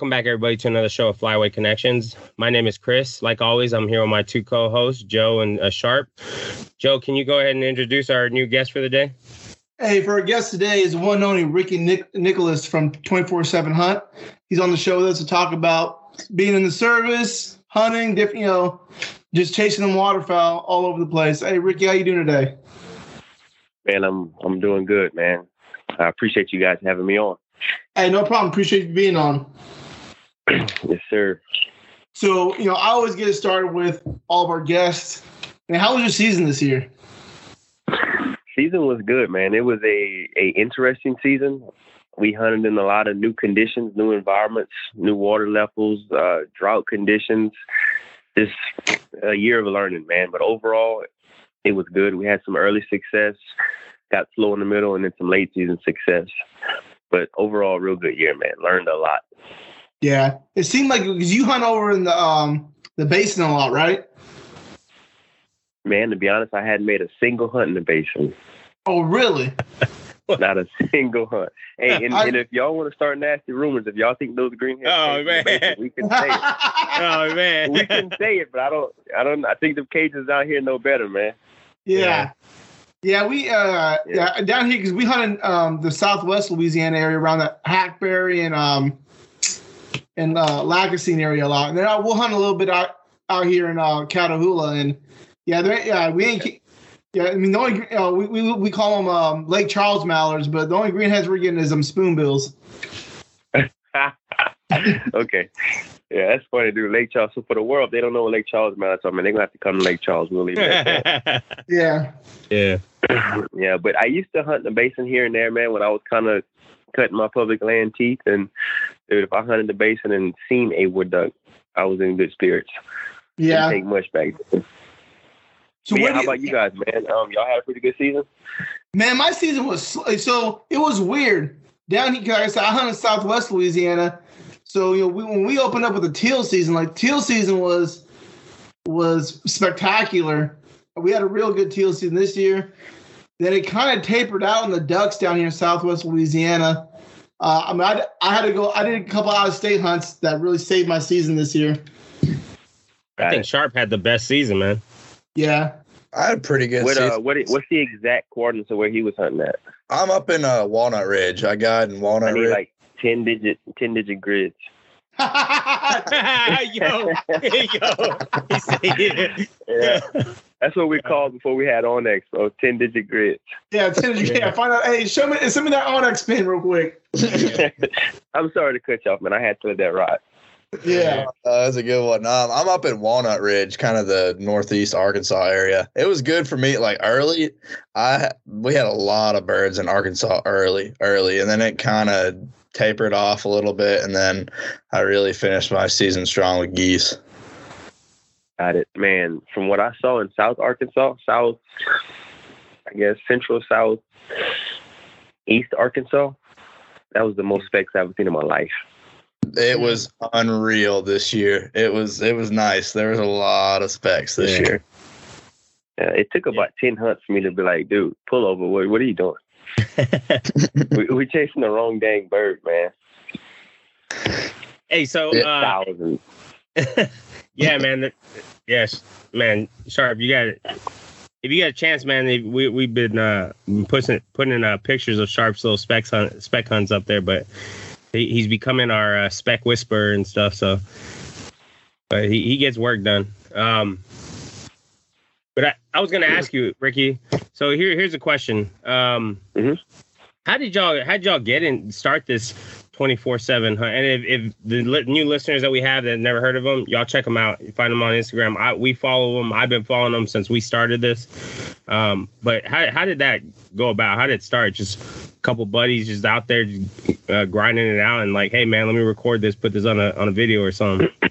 welcome back everybody to another show of Flyway Connections. My name is Chris. Like always, I'm here with my two co-hosts, Joe and uh, Sharp. Joe, can you go ahead and introduce our new guest for the day? Hey, for our guest today is one and only Ricky Nic- Nicholas from 24/7 Hunt. He's on the show with us to talk about being in the service, hunting, different, you know, just chasing them waterfowl all over the place. Hey, Ricky, how you doing today? Man, I'm I'm doing good, man. I appreciate you guys having me on. Hey, no problem. Appreciate you being on. yes, sir. So, you know, I always get it started with all of our guests. And how was your season this year? Season was good, man. It was a a interesting season. We hunted in a lot of new conditions, new environments, new water levels, uh, drought conditions. Just a year of learning, man. But overall, it was good. We had some early success, got slow in the middle, and then some late season success. But overall, real good year, man. Learned a lot. Yeah, it seemed like because you hunt over in the um the basin a lot, right? Man, to be honest, I hadn't made a single hunt in the basin. Oh, really? Not a single hunt. Hey, and, I, and if y'all want to start nasty rumors, if y'all think those greenheads, oh man, basin, we can say it. oh man, we can say it, but I don't, I don't, I think the cages out here know better, man. Yeah. yeah. Yeah, we uh yeah, yeah down here because we hunt in um the southwest Louisiana area around the Hackberry and um and uh Lacassine area a lot. And then uh, we'll hunt a little bit out out here in uh Catahoula and yeah, yeah, we ain't yeah, I mean the only uh, we, we we call them um, Lake Charles mallards, but the only greenheads we're getting is them spoonbills. okay. Yeah, that's funny, dude. Lake Charles. So for the world, they don't know what Lake Charles mallards are. I mean, they're gonna have to come to Lake Charles. We'll leave it yeah. Yeah. yeah, but I used to hunt in the basin here and there, man, when I was kind of cutting my public land teeth. And dude, if I hunted the basin and seen a wood duck, I was in good spirits. Yeah. Didn't take much back then. So yeah, how about you guys, man? Um, y'all had a pretty good season. Man, my season was so it was weird down here. Like I said, I hunted Southwest Louisiana, so you know we, when we opened up with the teal season, like teal season was was spectacular. We had a real good teal season this year. Then it kind of tapered out in the ducks down here in Southwest Louisiana. Uh, I mean, I, I had to go. I did a couple out of state hunts that really saved my season this year. I think Sharp had the best season, man. Yeah. I had a pretty good. What, uh, what what's the exact coordinates of where he was hunting at? I'm up in uh, Walnut Ridge. I got in Walnut I need Ridge. like ten digit ten digit grids. yo, yo, yeah. That's what we called before we had onX, bro. Ten digit grids. Yeah, ten digit. Grid. Yeah, find out. Hey, show me, send me that onX pin real quick. I'm sorry to cut you off, man. I had to let that ride. Yeah, uh, that's a good one. Um, I'm up in Walnut Ridge, kind of the northeast Arkansas area. It was good for me. Like early, I we had a lot of birds in Arkansas early, early, and then it kind of tapered off a little bit, and then I really finished my season strong with geese. Got it, man. From what I saw in South Arkansas, South, I guess Central South, East Arkansas, that was the most specs I've seen in my life. It was unreal this year. It was it was nice. There was a lot of specs this yeah. year. Yeah, it took about ten hunts for me to be like, dude, pull over. What, what are you doing? we, we're chasing the wrong dang bird, man. Hey, so uh, thousands. yeah, man. Yes, man. Sharp, you got it. If you got a chance, man, we we've been uh, putting putting uh, pictures of Sharp's little specs hunt, spec hunts up there, but he, he's becoming our uh, spec whisperer and stuff. So, but he, he gets work done. Um, but I, I was gonna ask you, Ricky. So here here's a question. Um, mm-hmm. How did y'all how did y'all get in start this 24 7? And if, if the li- new listeners that we have that never heard of them, y'all check them out. You find them on Instagram. I, we follow them. I've been following them since we started this. Um, but how, how did that go about? How did it start? Just a couple buddies just out there uh, grinding it out and like, hey man, let me record this, put this on a on a video or something.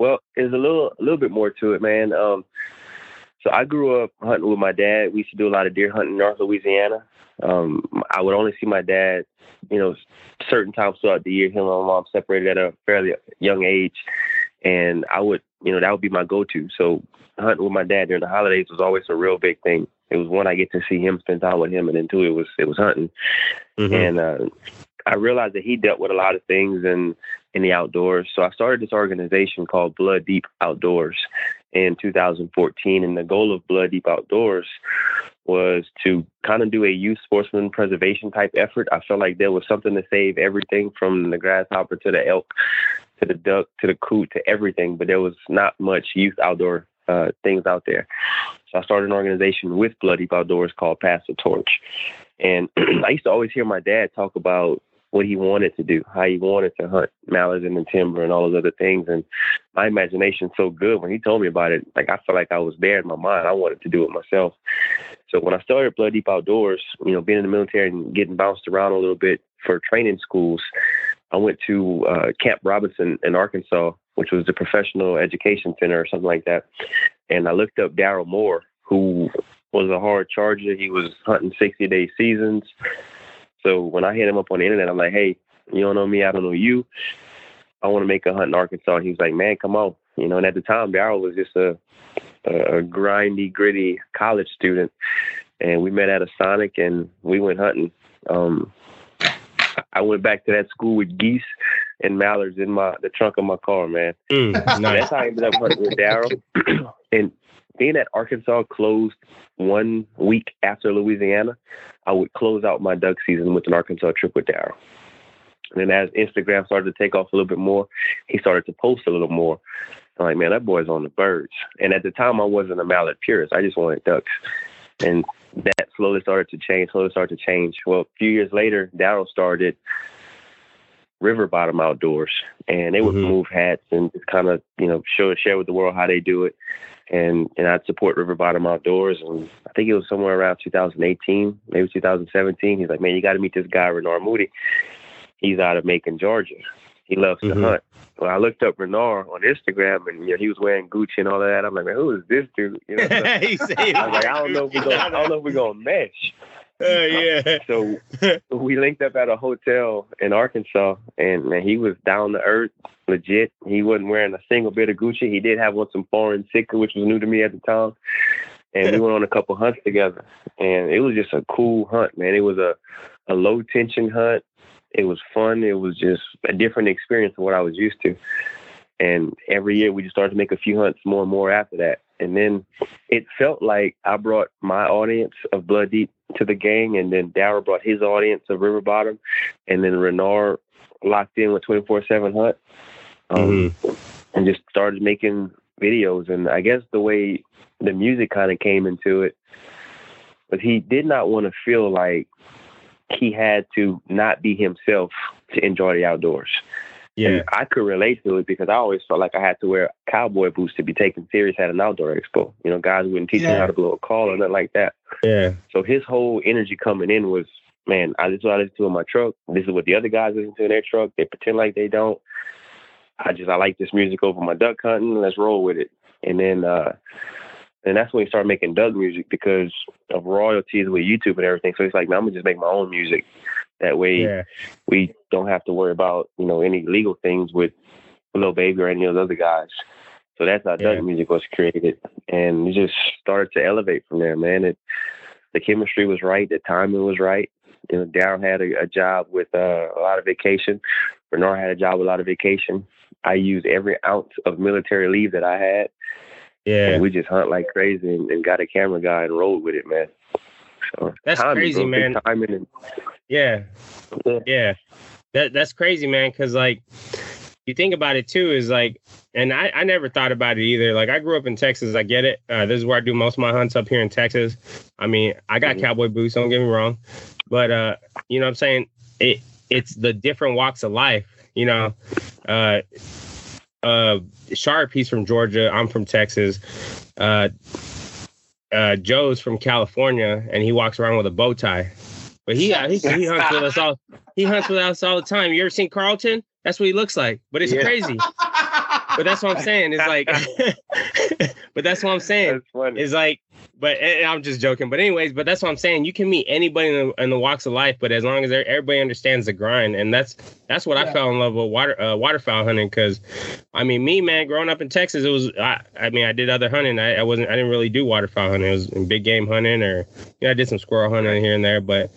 Well, there's a little a little bit more to it, man. Um, so I grew up hunting with my dad. We used to do a lot of deer hunting in North Louisiana. Um, I would only see my dad, you know, certain times throughout the year. Him and my mom separated at a fairly young age, and I would, you know, that would be my go-to. So hunting with my dad during the holidays was always a real big thing. It was one I get to see him spend time with him, and then two it was it was hunting. Mm-hmm. And uh, I realized that he dealt with a lot of things in in the outdoors. So I started this organization called Blood Deep Outdoors in 2014, and the goal of Blood Deep Outdoors was to kind of do a youth sportsman preservation type effort. I felt like there was something to save everything from the grasshopper to the elk to the duck to the coot to everything, but there was not much youth outdoor uh, things out there. So I started an organization with Blood Deep Outdoors called Pass the Torch. And I used to always hear my dad talk about what he wanted to do, how he wanted to hunt mallards in the timber and all those other things. And my imagination's so good. When he told me about it, like I felt like I was there in my mind. I wanted to do it myself. So when I started Blood Deep Outdoors, you know, being in the military and getting bounced around a little bit for training schools, I went to uh, Camp Robinson in Arkansas, which was the professional education center or something like that. And I looked up Daryl Moore, who was a hard charger. He was hunting 60 day seasons. So when I hit him up on the internet, I'm like, hey, you don't know me, I don't know you. I want to make a hunt in Arkansas. He was like, man, come on. You know, and at the time, Daryl was just a, a, a grindy, gritty college student. And we met at a Sonic and we went hunting. Um, I went back to that school with geese and mallards in my the trunk of my car, man. Mm, That's how I ended up hunting with Daryl. and being that Arkansas closed one week after Louisiana, I would close out my duck season with an Arkansas trip with Daryl. And then as Instagram started to take off a little bit more, he started to post a little more. I'm like, man, that boy's on the birds. And at the time, I wasn't a mallard purist. I just wanted ducks. And that slowly started to change, slowly started to change. Well, a few years later, Daryl started River Bottom Outdoors, and they would Mhm. move hats and just kind of, you know, show share with the world how they do it. And and I'd support River Bottom Outdoors, and I think it was somewhere around 2018, maybe 2017. He's like, man, you got to meet this guy Renard Moody. He's out of Macon, Georgia. He loves to Mhm. hunt. Well, I looked up Renard on Instagram, and you know, he was wearing Gucci and all of that. I'm like, man, who is this dude? You know, so I was like, I don't know if we're gonna, I don't know if we're gonna mesh. Oh, yeah. So we linked up at a hotel in Arkansas, and man, he was down to earth, legit. He wasn't wearing a single bit of Gucci. He did have on some foreign Sitka, which was new to me at the time. And we went on a couple hunts together, and it was just a cool hunt, man. It was a a low tension hunt. It was fun. It was just a different experience than what I was used to. And every year we just started to make a few hunts more and more after that. And then it felt like I brought my audience of Blood Deep to the gang, and then Darrell brought his audience of River Bottom, and then Renard locked in with 24 7 Hunt um, and just started making videos. And I guess the way the music kind of came into it was he did not want to feel like he had to not be himself to enjoy the outdoors. Yeah. And I could relate to it because I always felt like I had to wear cowboy boots to be taken serious at an outdoor expo. You know, guys wouldn't teach me how to blow a call or nothing like that. Yeah. So his whole energy coming in was, man, I this is what I listen to in my truck. This is what the other guys listen to in their truck. They pretend like they don't. I just I like this music over my duck hunting. Let's roll with it. And then uh and that's when he started making duck music because of royalties with YouTube and everything. So it's like, man, I'm gonna just make my own music. That way Yeah. we don't have to worry about, you know, any legal things with Lil Baby or any of those other guys. So that's how Yeah. duck music was created. And it just started to elevate from there, man. It the chemistry was right, the timing was right. You know, Daryl had a, a job with uh, a lot of vacation. Renard had a job with a lot of vacation. I used every ounce of military leave that I had. Yeah. And we just hunt like crazy and, and got a camera guy and rolled with it, man. So That's timing, crazy, bro. Man. Timing and, Yeah. yeah. Yeah. That that's crazy, man. Cause like you think about it too, is like and I, I never thought about it either. Like I grew up in Texas, I get it. Uh, this is where I do most of my hunts up here in Texas. I mean, I got Mhm. cowboy boots, don't get me wrong. But uh, you know what I'm saying? It it's the different walks of life, you know. Uh uh Sharp, he's from Georgia, I'm from Texas. Uh uh Joe's from California and he walks around with a bow tie. But he, uh, he he hunts with us all. He hunts with us all the time. You ever seen Carlton? That's what he looks like. But it's Yeah. crazy. But that's what I'm saying. It's like, but that's what I'm saying. It's like but I'm just joking. But anyways, but that's what I'm saying. You can meet anybody in the, in the walks of life, but as long as everybody understands the grind, and that's that's what yeah. I fell in love with water uh, waterfowl hunting. Because, I mean, me man, growing up in Texas, it was I, I mean, I did other hunting. I, I wasn't I didn't really do waterfowl hunting. It was big game hunting, or you know, I did some squirrel hunting here and there, but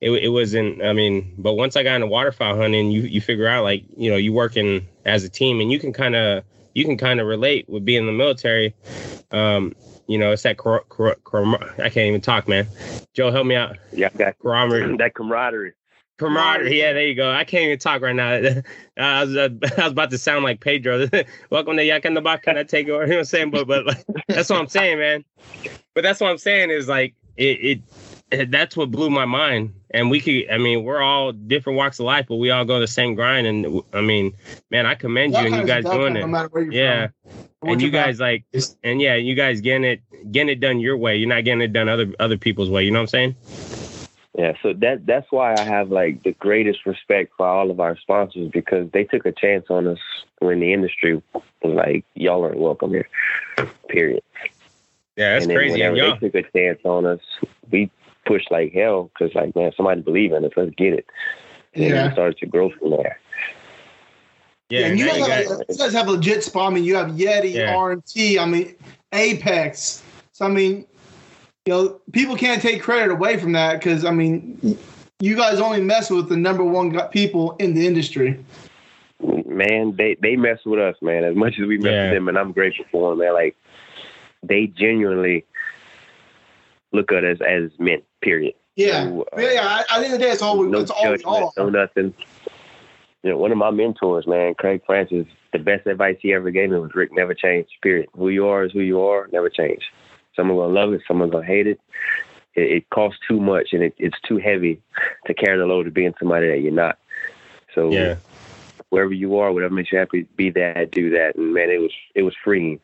it it wasn't. I mean, but once I got into waterfowl hunting, you you figure out like you know you working as a team, and you can kind of you can kind of relate with being in the military. Um, you know, it's that cor- cor- cor- I can't even talk, man. Joe, help me out. Yeah, that camaraderie. That camaraderie. Camaraderie. Yeah, there you go. I can't even talk right now. I was uh, I was about to sound like Pedro. Welcome to Jack in the Box. Can I take over? You know what I'm saying? But but like, that's what I'm saying, man. But that's what I'm saying is like it, it that's what blew my mind. And we could, I mean, we're all different walks of life, but we all go the same grind. And I mean, man, I commend you and you guys doing it. No yeah. And you guys like, and yeah, you guys getting it, getting it done your way. You're not getting it done other other people's way. You know what I'm saying? Yeah, so that that's why I have like the greatest respect for all of our sponsors because they took a chance on us when the industry was like, y'all aren't welcome here. Period. Yeah, that's and crazy. And they took a chance on us, we pushed like hell because like man, somebody believe in us. Let's get it. And yeah. we started to grow from there. Yeah, yeah and you guys, have, you guys have legit spot. I mean, you have Yeti, yeah. RNT. I mean, Apex. So I mean, you know, people can't take credit away from that because I mean, you guys only mess with the number one people in the industry. Man, they they mess with us, man, as much as we mess yeah. with them, and I'm grateful for them, man. Like they genuinely look at us as men. Period. Yeah, so, uh, yeah. I, I think the day it's all no it's all, all no nothing. You know, one of my mentors, man, Craig Francis, the best advice he ever gave me was Rick, never change. Period. Who you are is who you are. Never change. Someone gonna love it. Someone gonna hate it. It, it costs too much, and it, it's too heavy to carry the load of being somebody that you're not. So yeah wherever you are, whatever makes you happy, be that, do that. And man, it was it was freeing.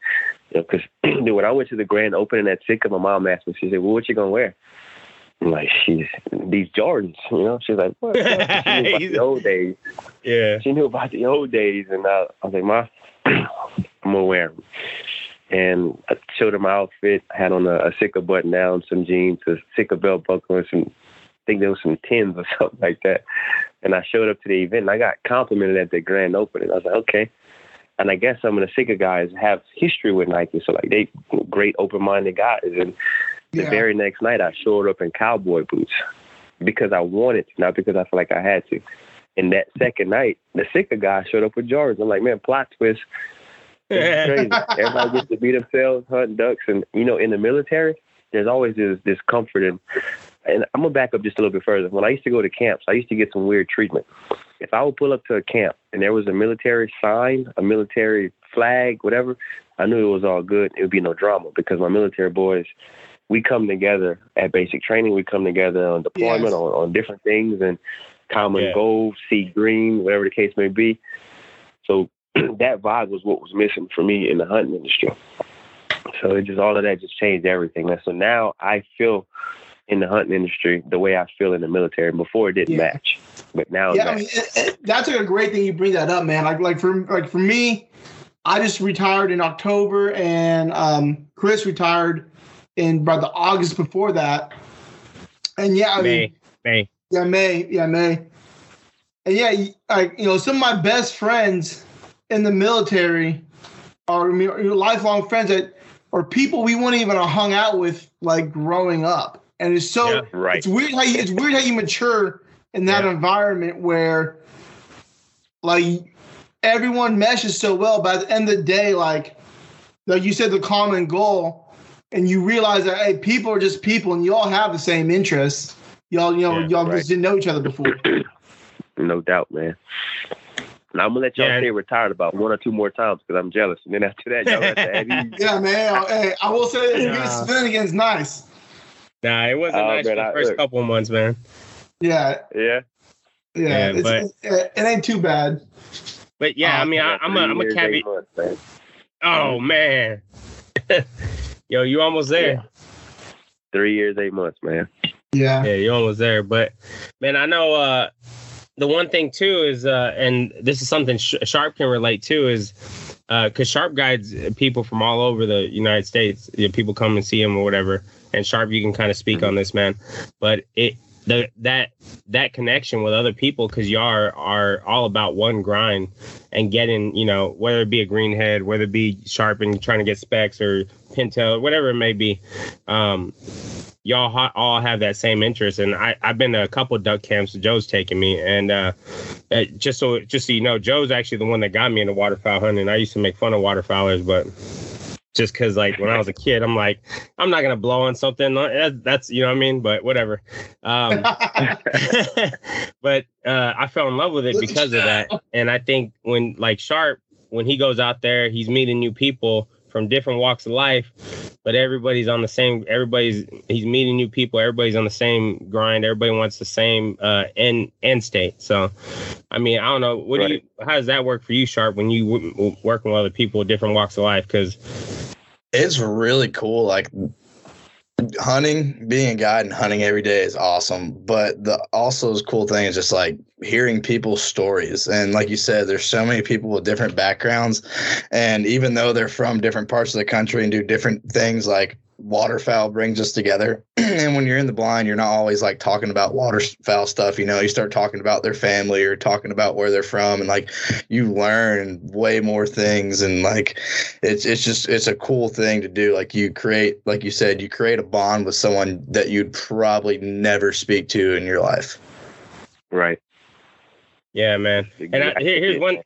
You know, because when I went to the grand opening at Sitka, my mom asked me, she said, "Well, what you gonna wear?" I'm like, "She's these Jordans," you know. She's like, "What?" She knew about the old days. Yeah. She knew about the old days, and I, I was like, "Ma, I'm gonna wear them." And I showed her my outfit. I had on a, a Sitka button down, some jeans, a Sitka belt buckle, and some I think there was some tins or something like that. And I showed up to the event and I got complimented at the grand opening. I was like, okay. And I guess some of the Sitka guys have history with Nike. So like they great open minded guys. And the yeah. very next night I showed up in cowboy boots because I wanted to, not because I felt like I had to. And that second night, the Sitka guy showed up with Jordans. I'm like, man, plot twist. crazy. Everybody gets to be themselves, hunt ducks, and you know, in the military, there's always this this comfort in and I'm gonna back up just a little bit further. When I used to go to camps, I used to get some weird treatment. If I would pull up to a camp and there was a military sign, a military flag, whatever, I knew it was all good. It would be no drama because my military boys, we come together at basic training. We come together on deployment, yes. on, on different things, and common yeah. goal, see green, whatever the case may be. So that vibe was what was missing for me in the hunting industry. So it just all of that just changed everything. And so now I feel in the hunting industry the way I feel in the military. Before it didn't yeah. match, but now yeah, I mean it, it, that's a great thing you bring that up, man. Like like for like for me, I just retired in October, and um, Chris retired in about the August before that. And yeah, I May, mean, May, yeah, May, yeah, May, and yeah, like you know, some of my best friends in the military are lifelong friends that or people we wouldn't even have hung out with like growing up and it's so yeah, right. It's weird how you it's weird how you mature in that yeah. environment where like everyone meshes so well. But at the end of the day, like like you said, the common goal, and you realize that hey, people are just people, and you all have the same interests. Y'all, you know, yeah, y'all right. just didn't know each other before. no doubt, man. Now I'm gonna let y'all yeah. stay retired about one or two more times because I'm jealous, and then after that, y'all have to add Yeah, man. Hey, I will say this: yeah. Finnegan's nice. Nah, it wasn't oh, nice for the first look. couple months, man. Yeah. Yeah. Yeah, yeah but it, it, ain't too bad. But yeah, I oh, mean, I, am a, I'm a caveat. Months, oh man, yo, you almost there. Yeah. Three years, eight months, man. Yeah, yeah, you almost there. But man, I know uh, the one thing too is, uh, and this is something Sharp can relate to is because Sharp guides people from all over the United States. You know, people come and see him or whatever. And Sharp, you can kind of speak on this, man. But it the that that connection with other people because y'all are, are all about one grind and getting you know whether it be a greenhead whether it be sharp and trying to get specs or pintail whatever it may be um y'all ha- all have that same interest. And I, i've been to a couple duck camps joe's taking me. And uh, uh, just so just so you know joe's actually the one that got me into waterfowl hunting. I used to make fun of waterfowlers but just because like when I was a kid, I'm like, I'm not gonna blow on something. That's you know what I mean. But whatever. Um, but uh, I fell in love with it because of that. And I think when like Sharp, when he goes out there, he's meeting new people from different walks of life, but everybody's on the same. Everybody's he's meeting new people. Everybody's on the same grind. Everybody wants the same uh, end end state. So, I mean, I don't know. What right. do you? How does that work for you, Sharp? When you w- working with other people, different walks of life? Because it's really cool. Like hunting, being a guide and hunting every day is awesome. But the also cool thing is just like hearing people's stories. And like you said, there's so many people with different backgrounds. And even though they're from different parts of the country and do different things, like waterfowl brings us together. and when you're in the blind, you're not always like talking about waterfowl stuff. You know, you start talking about their family or talking about where they're from, and like you learn way more things. And like it's it's just it's a cool thing to do. Like you create, like you said, you create a bond with someone that you'd probably never speak to in your life. Right. Yeah, man. And I, here, here's one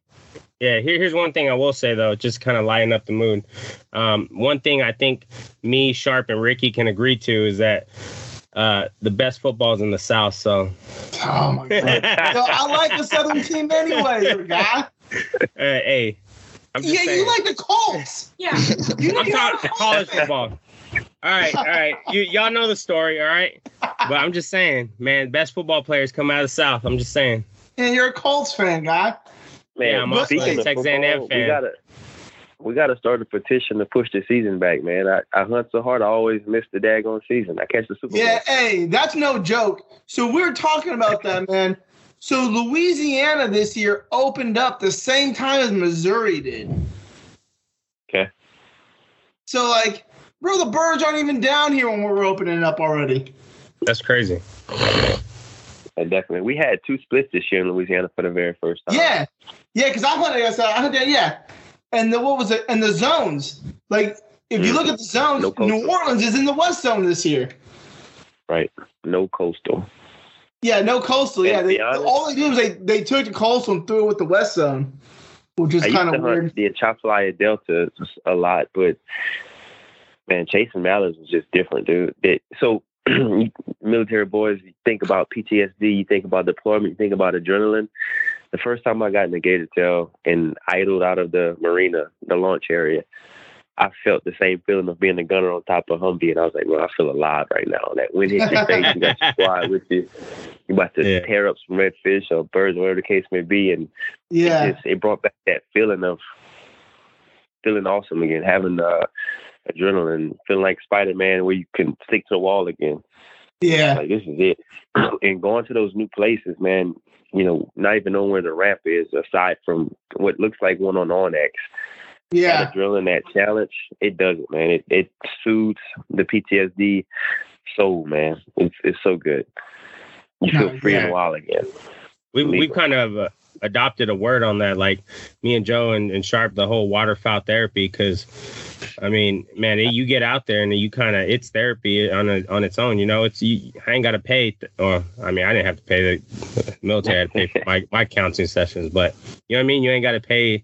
yeah, here, here's one thing I will say though, just kind of lighten up the mood. Um, one thing I think me, Sharp, and Ricky can agree to is that uh, the best football is in the South. So, oh my god, so I like the Southern team anyway, guy. Uh, hey, yeah, saying. you like the Colts. Yeah, you I'm talking college football. All right, all right. You y'all know the story, all right? But I'm just saying, man, best football players come out of the South. I'm just saying. And you're a Colts fan, guy. Man, yeah, I'm a Texas A&M fan. We gotta, we gotta start a petition to push the season back, man. I, I hunt so hard, I always miss the daggone season. I catch the Super yeah, Bowl. Yeah, hey, that's no joke. So we're talking about that, man. So Louisiana this year opened up the same time as Missouri did. Okay. So like, bro, the birds aren't even down here when we're opening up already. That's crazy. Yeah, definitely. We had two splits this year in Louisiana for the very first time. Yeah, yeah, because I hunted. I said I hunted. Yeah, and the what was it? And the zones. Like if you mm-hmm. look at the zones, no New Orleans is in the West Zone this year. Right. No coastal. Yeah, no coastal. yeah, they, all they did was they they took the coastal and threw it with the West Zone, which is kind of weird. The Atchafalaya Delta a lot, but man, chasing mallards was just different, dude. It, so military boys, you think about PTSD, you think about deployment, you think about adrenaline. The first time I got in the gator tail and idled out of the marina, the launch area, I felt the same feeling of being a gunner on top of Humvee, and I was like, "Well, I feel alive right now." That wind hits your face, you got your squad with you. You about to yeah. tear up some redfish or birds, whatever the case may be, and yeah, it, just, it brought back that feeling of feeling awesome again, having uh, adrenaline, feeling like Spider Man, where you can stick to the wall again. Yeah, like this is it. and going to those new places, man. You know, not even knowing where the ramp is, aside from what looks like one on onX. Yeah, that adrenaline, that challenge, it does it, man. It it soothes the PTSD soul, man. It's it's so good. You feel free yeah. in a while again. We we kind of uh, adopted a word on that, like me and Joe and, and Sharp, the whole waterfowl therapy, because I mean, man, you get out there and you kind of it's therapy on a, on its own. You know, it's you. I ain't got to pay. Th- or I mean, I didn't have to pay the military. had to pay for my my counseling sessions, but you know what I mean. You ain't got to pay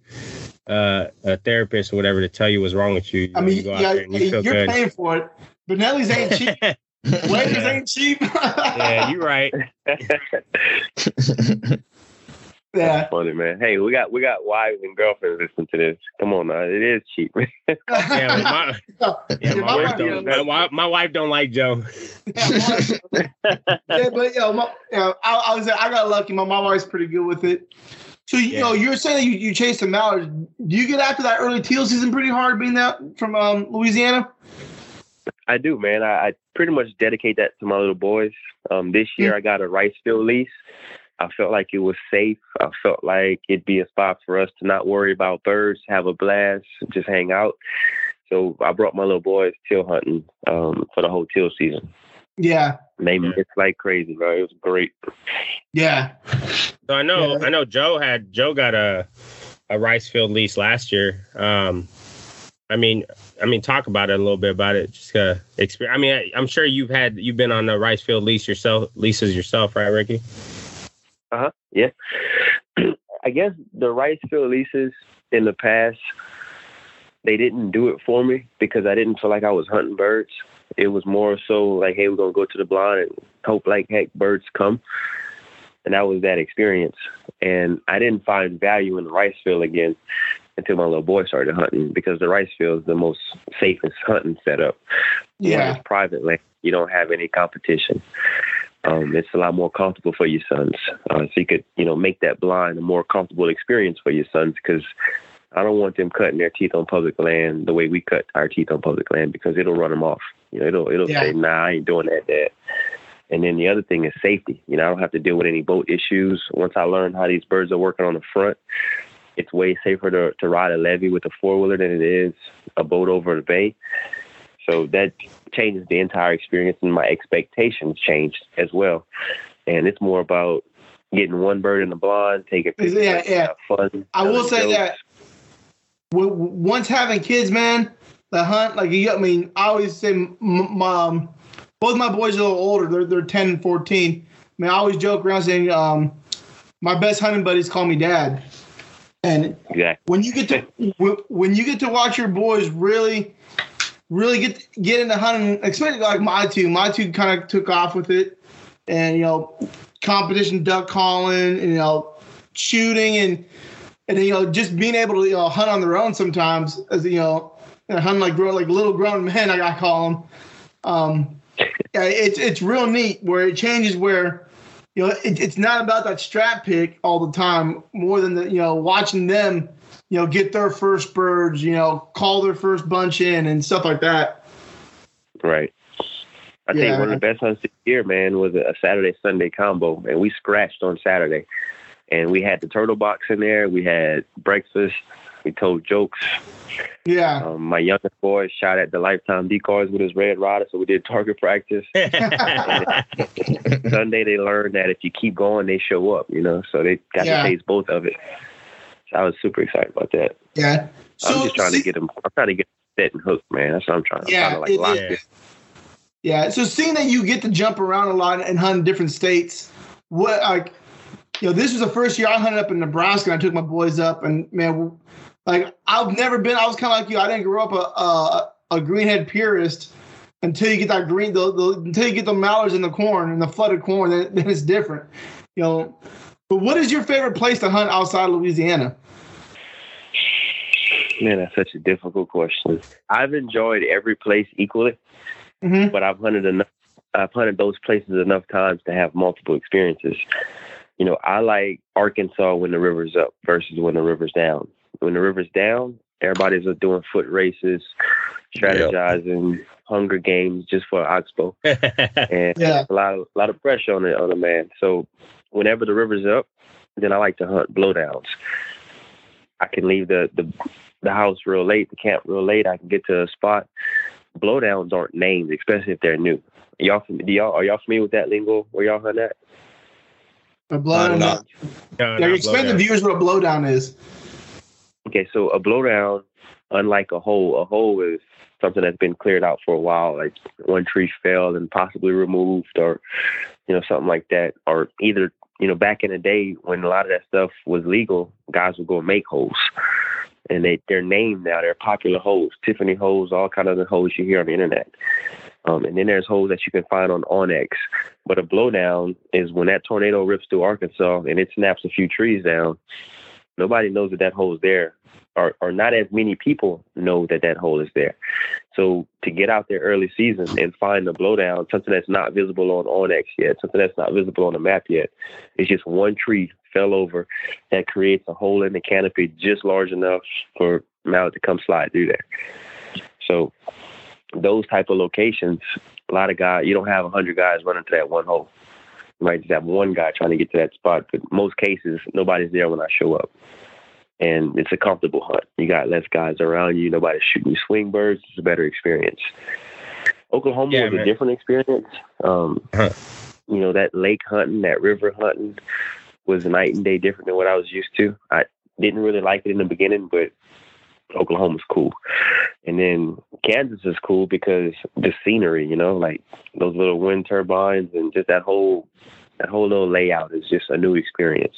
uh, a therapist or whatever to tell you what's wrong with you. I mean, you yeah, you are paying for it. Benelli's ain't cheap. Waders ain't cheap. yeah, you're right. Yeah. That's funny, man. Hey, we got we got wives and girlfriends listening to this. Come on now, it is cheap. yeah, my, yeah, my, wife don't, my, my, wife don't like Joe. yeah, yeah, but yo, my, you know, I, I, was I got lucky. My my wife's pretty good with it. So you yeah. know, you're saying that you, you chase the mallards. Do you get after that early teal season pretty hard, being that from um, Louisiana? I do, man. I, I, pretty much dedicate that to my little boys. Um, this year, I got a rice field lease I felt like it was safe. I felt like it'd be a spot for us to not worry about birds, have a blast, just hang out. So I brought my little boys teal hunting um, for the whole teal season. Yeah. They missed like crazy, bro. It was great. Yeah. So I know Yeah. I know Joe had Joe got a a rice field lease last year. Um, I mean, I mean, talk about it a little bit about it. Just uh, experience. I mean, I, I'm sure you've had you've been on the rice field lease yourself, leases yourself, right, Ricky? Uh huh. Yeah. I guess the rice field leases in the past, they didn't do it for me because I didn't feel like I was hunting birds. It was more so like, hey, we're gonna go to the blind and hope like heck birds come. And that was that experience. And I didn't find value in the rice field again until my little boy started hunting because the rice field is the most safest hunting setup. Yeah. it's private land. You don't have any competition. Um, it's a lot more comfortable for your sons. Uh, so you could, you know, make that blind a more comfortable experience for your sons because I don't want them cutting their teeth on public land the way we cut our teeth on public land because it'll run them off. You know, it'll it'll Yeah. say, "Nah, I ain't doing that, Dad." And then the other thing is safety. You know, I don't have to deal with any boat issues. Once I learn how these birds are working on the front, it's way safer to to ride a levee with a four wheeler than it is a boat over the bay. So that changes the entire experience, and my expectations changed as well. And it's more about getting one bird in the blind, taking pictures, Yeah, yeah. fun. I will say jokes. that once having kids, man, the hunt, like you, I mean, I always say, m- mom, both my boys are a little older. They're they're 10 and 14. I mean, I always joke around saying, um, my best hunting buddies call me dad. And Exactly. when you get to when you get to watch your boys really, really get get into hunting, especially like my two, my two kind of took off with it, and you know, competition duck calling, and you know, shooting and and you know just being able to you know hunt on their own sometimes as you know and hunt like grown like little grown men like I call them. Um, yeah, it's it's real neat where it changes where you know it, it's not about that strap pick all the time more than the you know watching them you know get their first birds you know call their first bunch in and stuff like that. Right. I Yeah. think one of the best hunts this year, man, was a Saturday Sunday combo, and we scratched on Saturday, and we had the turtle box in there. We had breakfast. We told jokes. Yeah, Um, my youngest boy shot at the lifetime decoys with his Red Ryder, so we did target practice. Sunday they learned that if you keep going, they show up. You know, so they got Yeah. to taste both of it. So I was super excited about that. yeah. I'm just trying see- to get them. I'm trying to get them set and hooked, man. That's what I'm trying. I'm Yeah, trying to like it- lock yeah. it. Yeah. So seeing that you get to jump around a lot and hunt in different states, what like, you know, this was the first year I hunted up in Nebraska. and I took my boys up, and man, like I've never been. I was kind of like you. I didn't grow up a a, a greenhead purist until you get that green. The, the, until you get the mallards in the corn and the flooded corn, then, then it's different. You know. But what is your favorite place to hunt outside Louisiana? Man, that's such a difficult question. I've enjoyed every place equally, hmm but I've hunted enough. I've hunted those places enough times to have multiple experiences. You know, I like Arkansas when the river's up versus when the river's down. When the river's down, everybody's doing foot races, strategizing, Hunger Games just for Oxbow, and Yeah. a lot of a lot of pressure on the on the man. So whenever the river's up, then I like to hunt blowdowns. I can leave the the the house real late, the camp real late. I can get to a spot. Blowdowns aren't named, especially if they're new. Y'all, do y'all are y'all familiar with that lingo? Where y'all hunt at? A blowdown. I'm not. No, Yeah, not explain the viewers what a blowdown is. Okay, so a blowdown, unlike a hole, a hole is something that's been cleared out for a while, like one tree fell and possibly removed, or you know something like that, or either you know back in the day when a lot of that stuff was legal, guys would go and make holes, and they they're named now. They're popular holes, Tiffany holes, all kind of the holes you hear on the internet. Um, and then there's holes that you can find on onX. But a blowdown is when that tornado rips through Arkansas and it snaps a few trees down. Nobody knows that that hole's there, or, or not as many people know that that hole is there. So to get out there early season and find the blowdown, something that's not visible on onX yet, something that's not visible on the map yet, it's just one tree fell over that creates a hole in the canopy just large enough for mallard to come slide through there. So those type of locations, a lot of guys, you don't have a hundred guys running to that one hole. You might just have one guy trying to get to that spot, but most cases nobody's there when I show up. And it's a comfortable hunt. You got less guys around you. Nobody's shooting you swing birds. It's a better experience. Oklahoma Yeah, was man. a different experience. Um, Huh. You know, that lake hunting, that river hunting was night and day different than what I was used to. I didn't really like it in the beginning, but Oklahoma's cool. And then Kansas is cool because the scenery, you know, like those little wind turbines and just that whole that whole little layout is just a new experience.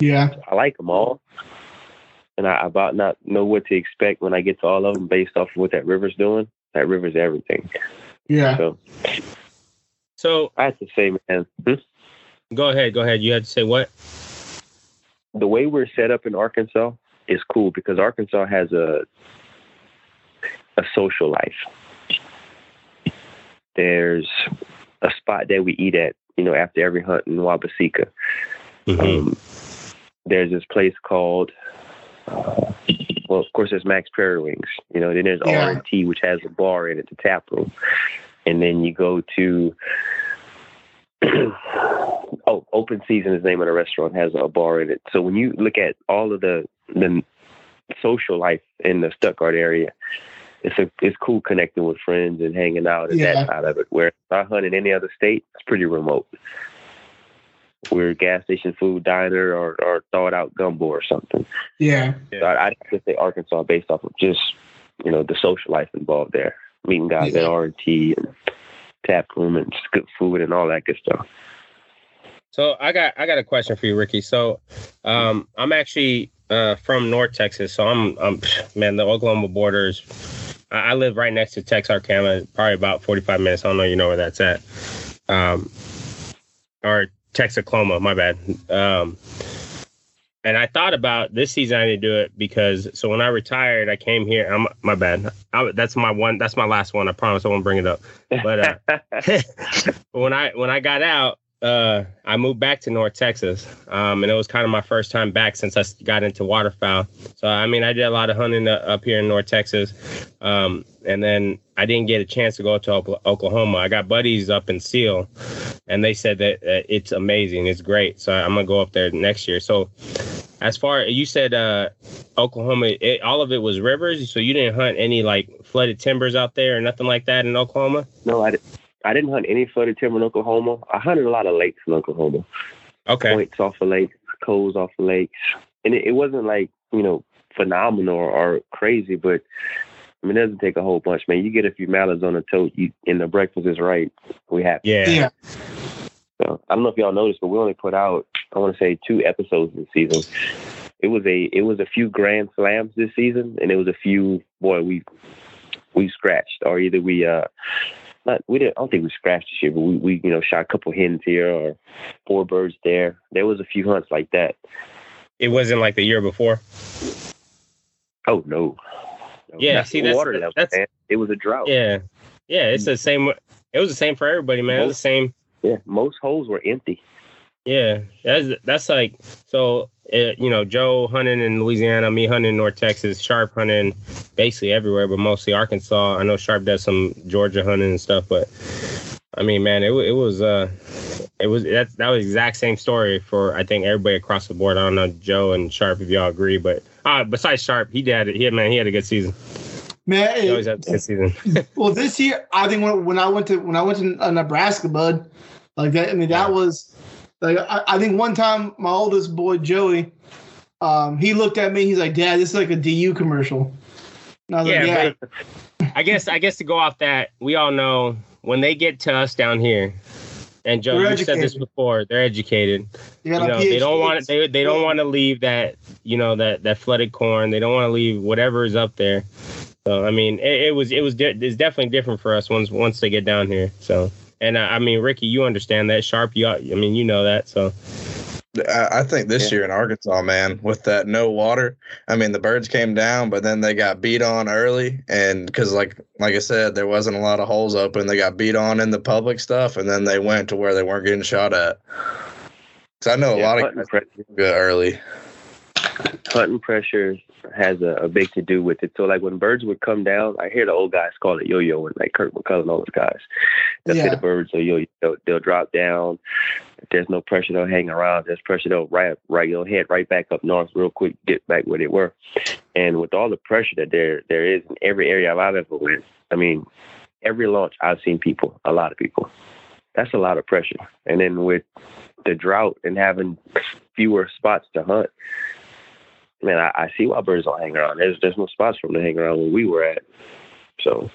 Yeah. I like them all, and I about not know what to expect when I get to all of them based off of what that river's doing. That river's everything. Yeah. So So I have to say, man, hmm, go ahead, go ahead. You had to say what? the way we're set up in Arkansas is cool because Arkansas has a a social life. There's a spot that we eat at, you know, after every hunt in Wabbaseka. Mhm. Um, there's this place called, well, of course, there's Mack's Prairie Wings. You know, then there's Yeah. R and T, which has a bar in it, the tap room, and then you go to. oh, Open Season is the name of the restaurant. Has a bar in it. So when you look at all of the the social life in the Stuttgart area, it's a it's cool connecting with friends and hanging out and Yeah. that side of it. Where if I hunt in any other state, it's pretty remote. We're a gas station food diner or, or thawed out gumbo or something. Yeah. So I, I'd have to say Arkansas based off of just, you know, the social life involved there. Meeting guys Yeah. at R and T and tap room and just good food and all that good stuff. So I got I got a question for you, Ricky. So um, I'm actually uh, from North Texas, so I'm, I'm man, the Oklahoma border is. I, I live right next to Texarkana, probably about 45 minutes. I don't know, you know where that's at, um, or Texarkana. My bad. Um, and I thought about this season. I do it because so when I retired, I came here. I'm my bad. I, that's my one. That's my last one. I promise I won't bring it up. But uh, when I when I got out, uh, I moved back to North Texas, um, and it was kind of my first time back since I got into waterfowl. So I mean, I did a lot of hunting uh, up here in North Texas, um, and then I didn't get a chance to go to Oklahoma. I got buddies up in Sill, and they said that uh, it's amazing, it's great. So I'm gonna go up there next year. So as far you said, uh, Oklahoma, it, all of it was rivers. So you didn't hunt any like flooded timbers out there or nothing like that in Oklahoma. no, I, di- I didn't hunt any flooded timber in Oklahoma. I hunted a lot of lakes in Oklahoma. Okay. points off of lakes, coves off of lakes, and it, it wasn't like you know phenomenal or, or crazy, but I mean it doesn't take a whole bunch, man. You get a few mallards on the tote, you and the breakfast is right. We happy. Yeah. Yeah. So, I don't know if y'all noticed, but we only put out I want to say two episodes this season. It was a it was a few grand slams this season, and it was a few boy we we scratched or either we uh not we didn't I don't think we scratched this year, but we, we you know shot a couple hens here or four birds there. There was a few hunts like that. It wasn't like the year before. Oh no. No, Yeah, not see, the that's- water that's-. It was a drought. Yeah. Yeah, it's the same. It was the same for everybody, man. It was the same. Yeah, most holes were empty. Yeah, that's that's like so. Uh, you know, Joe hunting in Louisiana, me hunting in North Texas, Sharp hunting basically everywhere, but mostly Arkansas. I know Sharp does some Georgia hunting and stuff, but I mean, man, it it was uh, it was that that was the exact same story for I think everybody across the board. I don't know Joe and Sharp if y'all agree, but uh, besides Sharp, he did he had man he had a good season. Man, He always had a good season. well, this year I think when, when I went to when I went to Nebraska, bud, like that. I mean, that was like I, I think one time my oldest boy Joey, um, he looked at me. He's like, "Dad, this is like a DU commercial." I was like, Yeah, "Yeah, I guess I guess to go off that, we all know when they get to us down here, and Joe, you said this before, they're educated. you You know, they don't want they they don't want to leave that you know that that flooded corn. They don't want to leave whatever is up there. So I mean, it, it was it was di- it's definitely different for us once once they get down here. So and uh, I mean, Ricky, you understand that. Sharp, you I mean, you know that. So I, I think this Yeah. year in Arkansas, man, with that no water, I mean the birds came down, but then they got beat on early, and because like like I said, there wasn't a lot of holes open. They got beat on in the public stuff, and then they went to where they weren't getting shot at. Cause I know a Yeah, lot of guys pressure, good early. hunting pressure has a, a big to do with it. So like when birds would come down, I hear the old guys call it yo-yo and like Kurt McCullough and all those guys. They'll say the birds are yo-yo. They'll, they'll drop down If there's no pressure, they'll hang around. There's pressure, they'll right, right, you'll head right back up north real quick, get back where they were. And with all the pressure that there there is in every area I've ever went, I mean, every launch I've seen people, a lot of people. That's a lot of pressure. And then with the drought and having fewer spots to hunt, man, I, I see why birds don't hang around. There's there's no spots for them to hang around where we were at. So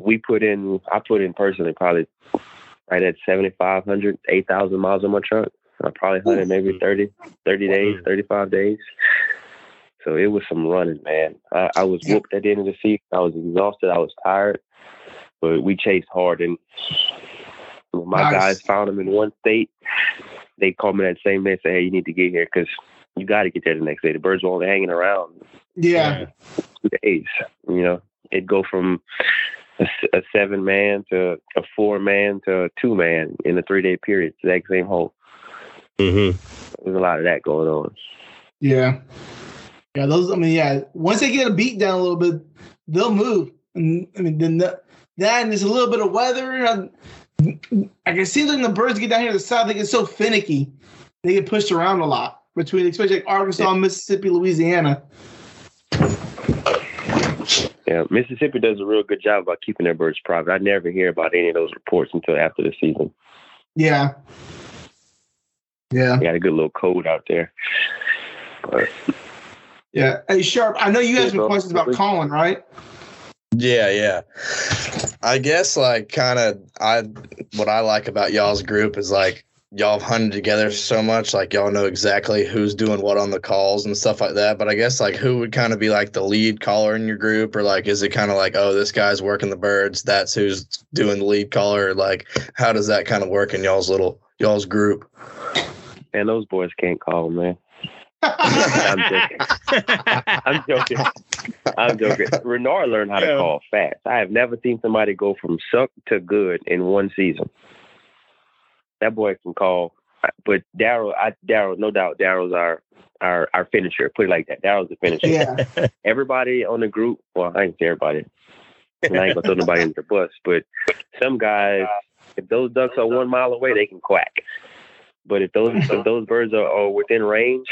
we put in, I put in personally probably right at 7,500, 8,000 miles on my truck. I probably hunted maybe 30, 30 days, 35 days. So it was some running, man. I, I was whooped at the end of the season. I was exhausted. I was tired, but we chased hard. And when my Nice. guys found them in one state, they called me that same day and said, hey, you need to get here because you got to get there the next day. The birds were only hanging around Yeah. two days. You know, it'd go from a seven man to a four man to a two man in a three day period. It's the exact same hole. Mm-hmm. There's a lot of that going on. Yeah. Yeah, those. I mean, yeah. Once they get a beat down a little bit, they'll move. And I mean, then the, that and there's a little bit of weather. uh, I can see when the birds get down here to the south, they get so finicky. They get pushed around a lot between, especially like Arkansas, Mississippi, Louisiana. Yeah, Mississippi does a real good job about keeping their birds private. I never hear about any of those reports until after the season. Yeah. Yeah. They got a good little code out there. But Yeah. Hey, Sharp, I know you had Yeah, some questions about Colin, right? Yeah, yeah. I guess like kind of I what I like about y'all's group is like y'all have hunted together so much, like y'all know exactly who's doing what on the calls and stuff like that. But I guess like who would kind of be like the lead caller in your group, or like is it kind of like oh this guy's working the birds, that's who's doing the lead caller? Or, like how does that kind of work in y'all's little y'all's group? And those boys can't call, man. I'm joking. I'm joking. I'm joking. Renard learned how to Yeah. call fast. I have never seen somebody go from suck to good in one season. That boy can call. But Daryl, I Daryl, no doubt, Daryl's our our our finisher. Put it like that. Daryl's the finisher. yeah. Everybody on the group. Well, I ain't say everybody. I ain't gonna throw nobody in the bus, but some guys, if those ducks are one mile away, they can quack. But if those if mm-hmm. those birds are, are within range,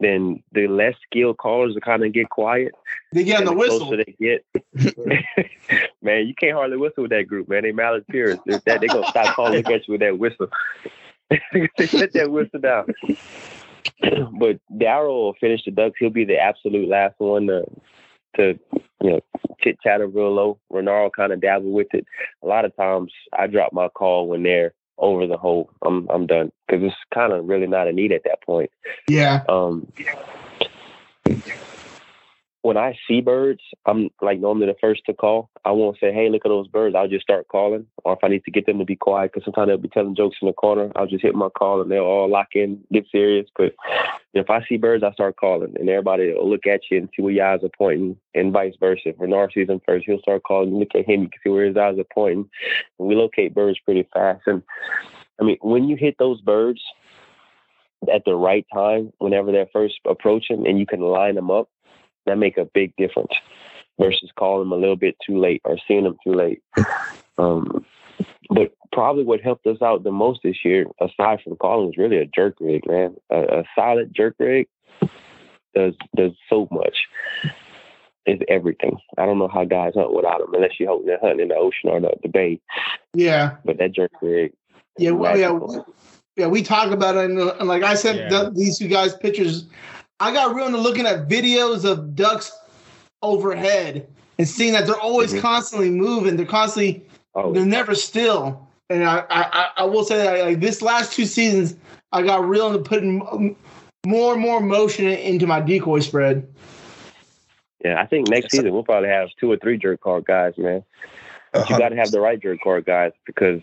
then the less skilled callers will kind of get quiet. They get on and the whistle. closer they get, man, you can't hardly whistle with that group, man. They malappearance. They're, that, they gonna stop calling at you with that whistle. they set that whistle down. but Daryl will finish the ducks. He'll be the absolute last one to to you know chit chatter real low. Renard kind of dabble with it. A lot of times I drop my call when they're over the hole. I'm I'm done because it's kind of really not a need at that point. Yeah. Um, when I see birds, I'm like normally the first to call. I won't say, "Hey, look at those birds." I'll just start calling, or if I need to get them to be quiet, because sometimes they'll be telling jokes in the corner. I'll just hit my call, and they'll all lock in, get serious. But if I see birds, I start calling, and everybody will look at you and see where your eyes are pointing, and vice versa. Renard sees them first, he'll start calling. You look at him, you can see where his eyes are pointing. And we locate birds pretty fast. And I mean, when you hit those birds at the right time, whenever they're first approaching, and you can line them up, that make a big difference versus calling them a little bit too late or seeing them too late. Um, but probably what helped us out the most this year, aside from calling, was really a jerk rig, man. A, a solid jerk rig does does so much. Is everything. I don't know how guys hunt without them, unless you hunt, they're hunting in the ocean or the, the bay. Yeah. But that jerk rig, Yeah. Well, yeah. magical. Yeah, we talk about it, and, and like I sent Yeah. the- these two guys pictures. I got real into looking at videos of ducks overhead and seeing that they're always Mhm. constantly moving. They're constantly, Oh, they're never still. And I, I, I- I will say that like this last two seasons, I got real into putting more and more motion into my decoy spread. yeah. I think next season we'll probably have two or three jerk card guys, man. But you got to have the right jerk card guys because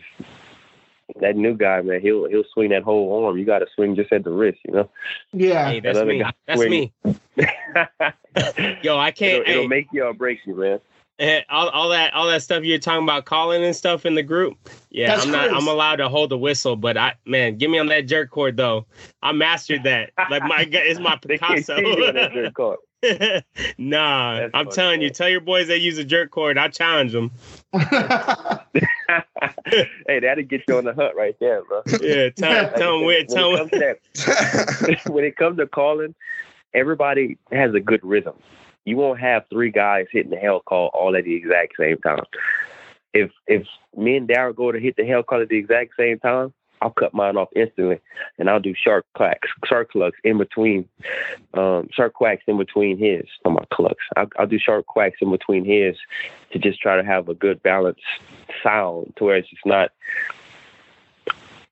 that new guy, man, he'll he'll swing that whole arm. You got to swing just at the wrist, you know. Yeah, Hey, that's Another me. That's swinging. me. Yo, I can't. it'll, it'll make you or break you, man. eh, all, all that all that stuff you're talking about calling and stuff in the group. Yeah, That's I'm not. Chris. I'm allowed to hold the whistle, but I man, give me on that jerk cord though. I mastered that. Like my, it's my Picasso. see you in that jerk card. nah, That's I'm funny, telling you, tell your boys they use a jerk cord. I challenge them. hey, that'll get you on the hunt right there, bro. Yeah, tell, Like I tell them where, when, it comes to when it comes to calling, everybody has a good rhythm. You won't have three guys hitting the hell call all at the exact same time. If if me and Daryl go to hit the hell call at the exact same time, I'll cut mine off instantly, and I'll do shark clacks, shark clucks in between, um, shark quacks in between his. Oh my clucks! I'll, I'll do shark quacks in between his to just try to have a good balanced sound to where it's just not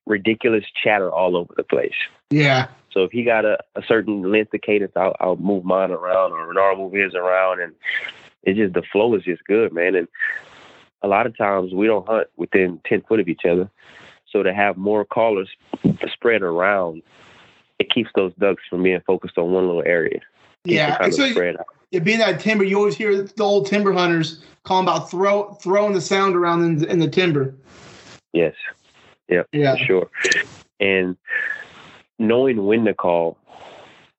ridiculous chatter all over the place. yeah. So if he got a, a certain length of cadence, I'll, I'll move mine around, or Renard move his around, and it just the flow is just good, man. And a lot of times we don't hunt within ten foot of each other, so to have more callers spread around, it keeps those ducks from being focused on one little area. Keeps Yeah. kind so spread out. it being that timber, you always hear the old timber hunters calling about throw throwing the sound around in, in the timber. Yes. Yeah. for sure. And knowing when to call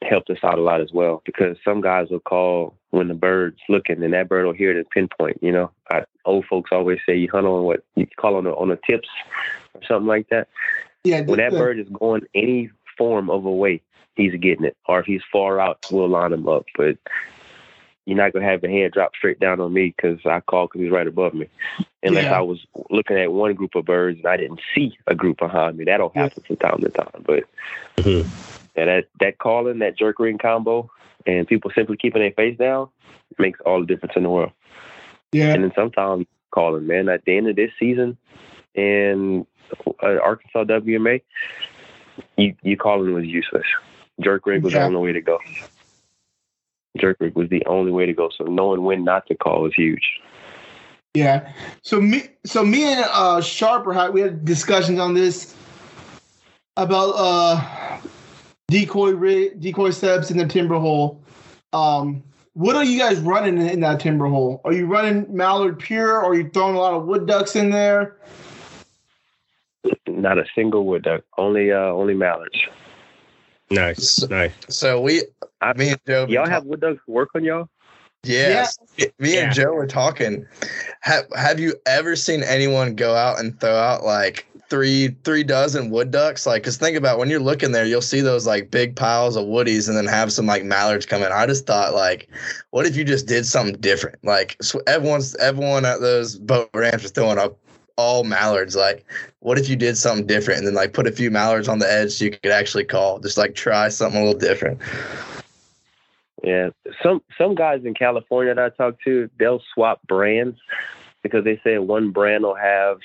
helped us out a lot as well because some guys will call when the bird's looking and that bird will hear it and pinpoint. You know, I, old folks always say you hunt on what you call on the on the tips something like that. Yeah. When that the- bird is going any form of a way, he's getting it. Or if he's far out, we'll line him up. But you're not gonna have the head drop straight down on me because I called because he's right above me. Unless Yeah. I was looking at one group of birds and I didn't see a group behind me. That'll Yeah. happen from time to time. But Mhm. yeah, that that calling, that jerk ring combo, and people simply keeping their face down makes all the difference in the world. Yeah. And then sometimes calling, man, at the end of this season and uh, Arkansas WMA, you you calling was useless. Jerk rig was Yeah. the only way to go. Jerk rig was the only way to go. So knowing when not to call is huge. Yeah. So me, so me and uh, Sharper had we had discussions on this about uh, decoy rig, decoy steps in the timber hole. Um, what are you guys running in, in that timber hole? Are you running mallard pure, or are you throwing a lot of wood ducks in there? Not a single wood duck. Only uh only mallards. Nice, nice. so we, I, me and Joe, y'all talk- have wood ducks work on y'all? Yes. Me Yeah. and Joe were talking. Have Have you ever seen anyone go out and throw out like three three dozen wood ducks? Like, cause think about when you're looking there, you'll see those like big piles of woodies, and then have some like mallards come in. I just thought like, what if you just did something different? Like, so everyone's everyone at those boat ramps was throwing up all mallards. Like, what if you did something different and then like put a few mallards on the edge so you could actually call? Just like try something a little different. Yeah, some some guys in California that I talk to, they'll swap brands because they say one brand will have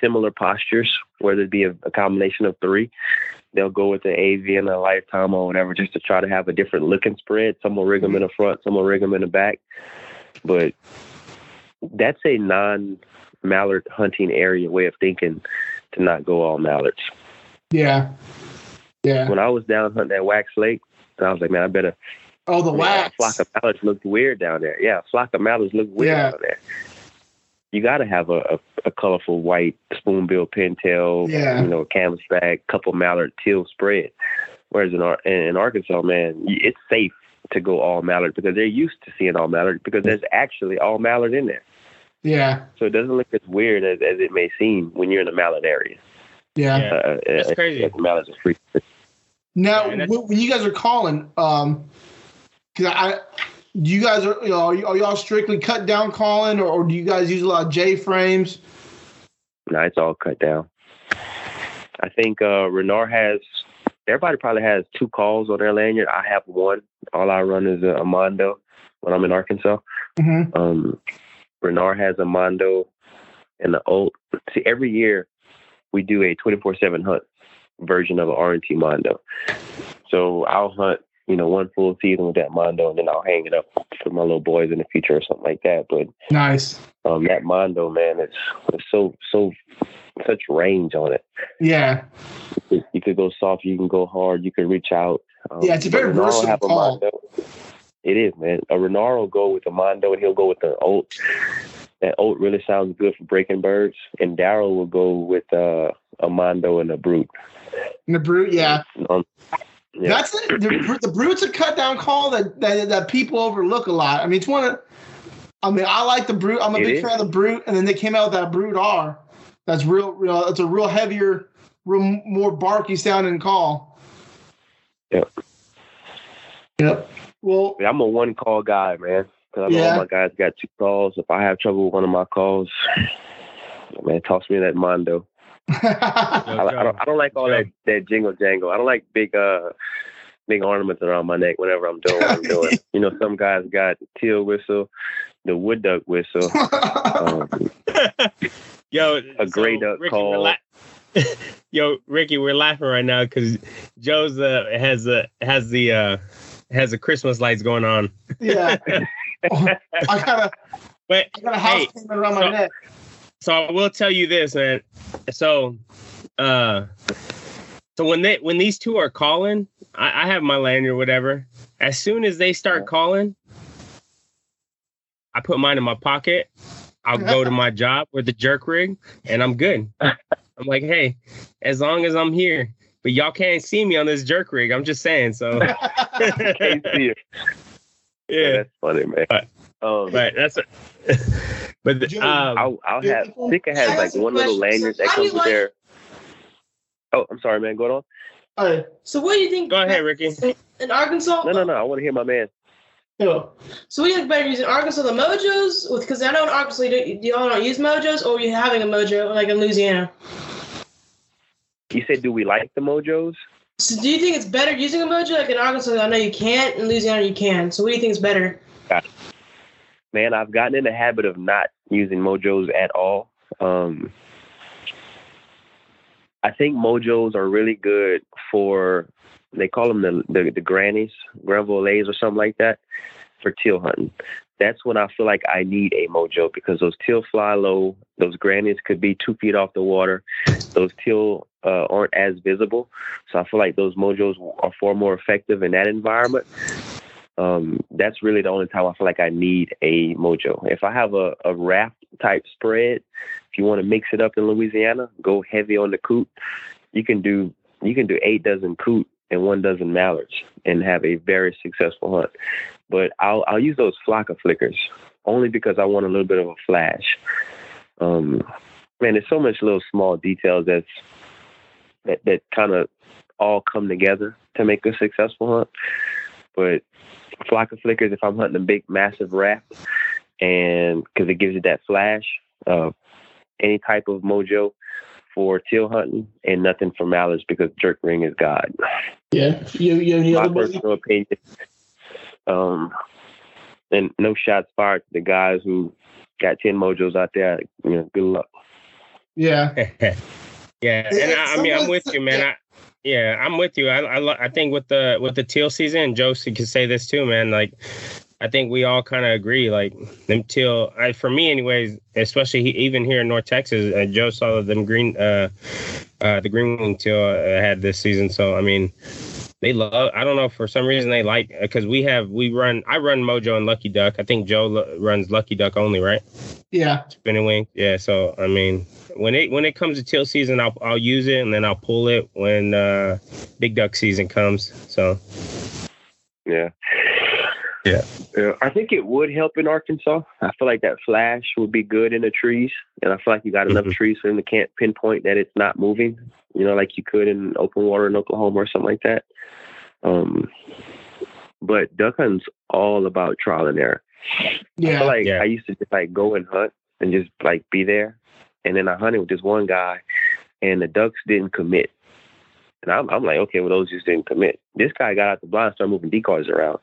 similar postures, whether it be a, a combination of three. They'll go with the AV and a Lifetime or whatever, just to try to have a different looking spread. Some will rig them in the front, some will rig them in the back. But that's a non-mallard hunting area way of thinking to not go all mallards. Yeah. Yeah. When I was down hunting at Wax Lake, I was like, man, I better Oh, the yeah, wax. A flock of mallards looked weird down there. Yeah, a flock of mallards look weird Yeah. down there. You got to have a, a, a colorful white spoonbill pintail, Yeah. you know, canvasback, couple mallard teal spread. Whereas in, Ar- in Arkansas, man, it's safe to go all mallard because they're used to seeing all mallard because there's actually all mallard in there. Yeah. So it doesn't look as weird as, as it may seem when you're in the mallard area. Yeah. Yeah. Uh, That's uh, crazy. uh, mallards are free. Now, Yeah, and that's- wh- when you guys are calling, um, because I, you guys are, you know, are, y- are y'all strictly cut down calling, or, or do you guys use a lot of J frames? No, it's all cut down. I think uh Renard has everybody probably has two calls on their lanyard. I have one. All I run is a, a Mondo when I'm in Arkansas. Mm-hmm. Um Renard has a Mondo and the old see every year we do a twenty four seven hunt version of an R and T Mondo. So I'll hunt, you know, one full season with that Mondo and then I'll hang it up for my little boys in the future or something like that. But Nice. um that Mondo man it's it's so so such range on it Yeah. you you could go soft, you can go hard, you can reach out. Um, Yeah, it's a very versatile call. Mondo. It is, man. A Renard will go with a Mondo and he'll go with the oat. That oat really sounds good for breaking birds. And Daryl will go with uh, a Mondo and a Brute. And the brute, yeah. Um, Yeah. That's it. The, the Brute's a cut down call that, that that people overlook a lot. I mean, it's one of. I mean, I like the Brute. I'm a It big is. fan of the Brute, and then they came out with that Brute R. That's real. real it's a real heavier, real more barky sounding call. Yep. Yep. Well, Yeah, I'm a one call guy, man. Because I know Yeah. all my guys got two calls. If I have trouble with one of my calls, man, toss me that Mondo. I, I don't. I don't like all that that jingle jangle. I don't like big uh big ornaments around my neck whenever I'm doing what I'm doing. you know, some guys got the teal whistle, the wood duck whistle, um, Yo, a gray duck Ricky, call. we're la- Yo, Ricky, we're laughing right now because Joe's uh, has a has the uh, has the Christmas lights going on. yeah. I got a But I got a house Hey, around my so- neck. so I will tell you this, man. So, uh, so when they when these two are calling, I, I have my lanyard, whatever. As soon as they start calling, I put mine in my pocket. I'll go to my job with the jerk rig, and I'm good. I'm like, hey, as long as I'm here, but y'all can't see me on this jerk rig. I'm just saying. So, Can't see it. yeah, That's funny, man. Oh, right. Um, but that's. A, but the, um, I'll, I'll have people- Sika has I like have some one little questions. lanyard that How do you comes with like- their. Oh, I'm sorry, man. Go on. Hey, So what do you think? Go ahead, Ricky. In, in Arkansas? No, no, no. I want to hear my man. yo, So what do you think better using Arkansas the Mojos? with Because I know in Arkansas you don't, y'all don't use Mojos, or you having a Mojo like in Louisiana. You said, do we like the mojos? So do you think it's better using a Mojo like in Arkansas? I know you can't. In Louisiana you can. So what do you think is better? man, I've gotten in the habit of not using mojos at all. Um, I think mojos are really good for they call them the the, the grannies, granvolays or something like that for teal hunting. That's when I feel like I need a mojo because those teal fly low. Those grannies could be two feet off the water. Those teal uh, aren't as visible, so I feel like those mojos are far more effective in that environment um, that's really the only time I feel like I need a mojo. If I have a, a raft type spread, if you want to mix it up in Louisiana, go heavy on the coot. You can do you can do eight dozen coot and one dozen mallards and have a very successful hunt. But I'll I'll use those flocker flickers only because I want a little bit of a flash. Um, man, there's so much little small details that's that that kind of all come together to make a successful hunt. But flock of flickers if I'm hunting a big massive raft, and because it gives you that flash. of any type of mojo for teal hunting, and nothing for mallards because jerk ring is God. yeah. You you My other personal opinion. Um, and no shots fired to the guys who got ten mojos out there. You know, good luck. Yeah. yeah, and I, I mean, I'm with you, man. I, yeah, I'm with you. I, I, I think with the with the teal season, Josie can say this too, man. Like, I think we all kind of agree. Like them teal, I, for me, anyways. Especially he, even here in North Texas, uh, Joe saw them green, uh, uh, the green wing teal uh, had this season. So I mean, they love. I don't know for some reason they like because we have we run. I run Mojo and Lucky Duck. I think Joe runs Lucky Duck only, right? Yeah. spinning wing. Yeah, so I mean, when it when it comes to teal season, I'll I'll use it and then I'll pull it when uh, big duck season comes. So Yeah. Yeah. Yeah. I think it would help in Arkansas. I feel like that flash would be good in the trees. And I feel like you got enough Mhm. trees for them to can't pinpoint that it's not moving, you know, like you could in open water in Oklahoma or something like that. Um, but duck hunting's all about trial and error. I Yeah. feel like Yeah. I used to just like go and hunt and just like be there. And then I hunted with this one guy and the ducks didn't commit. And I'm, I'm like, okay, well, those just didn't commit. This guy got out the blind, started moving decoys around.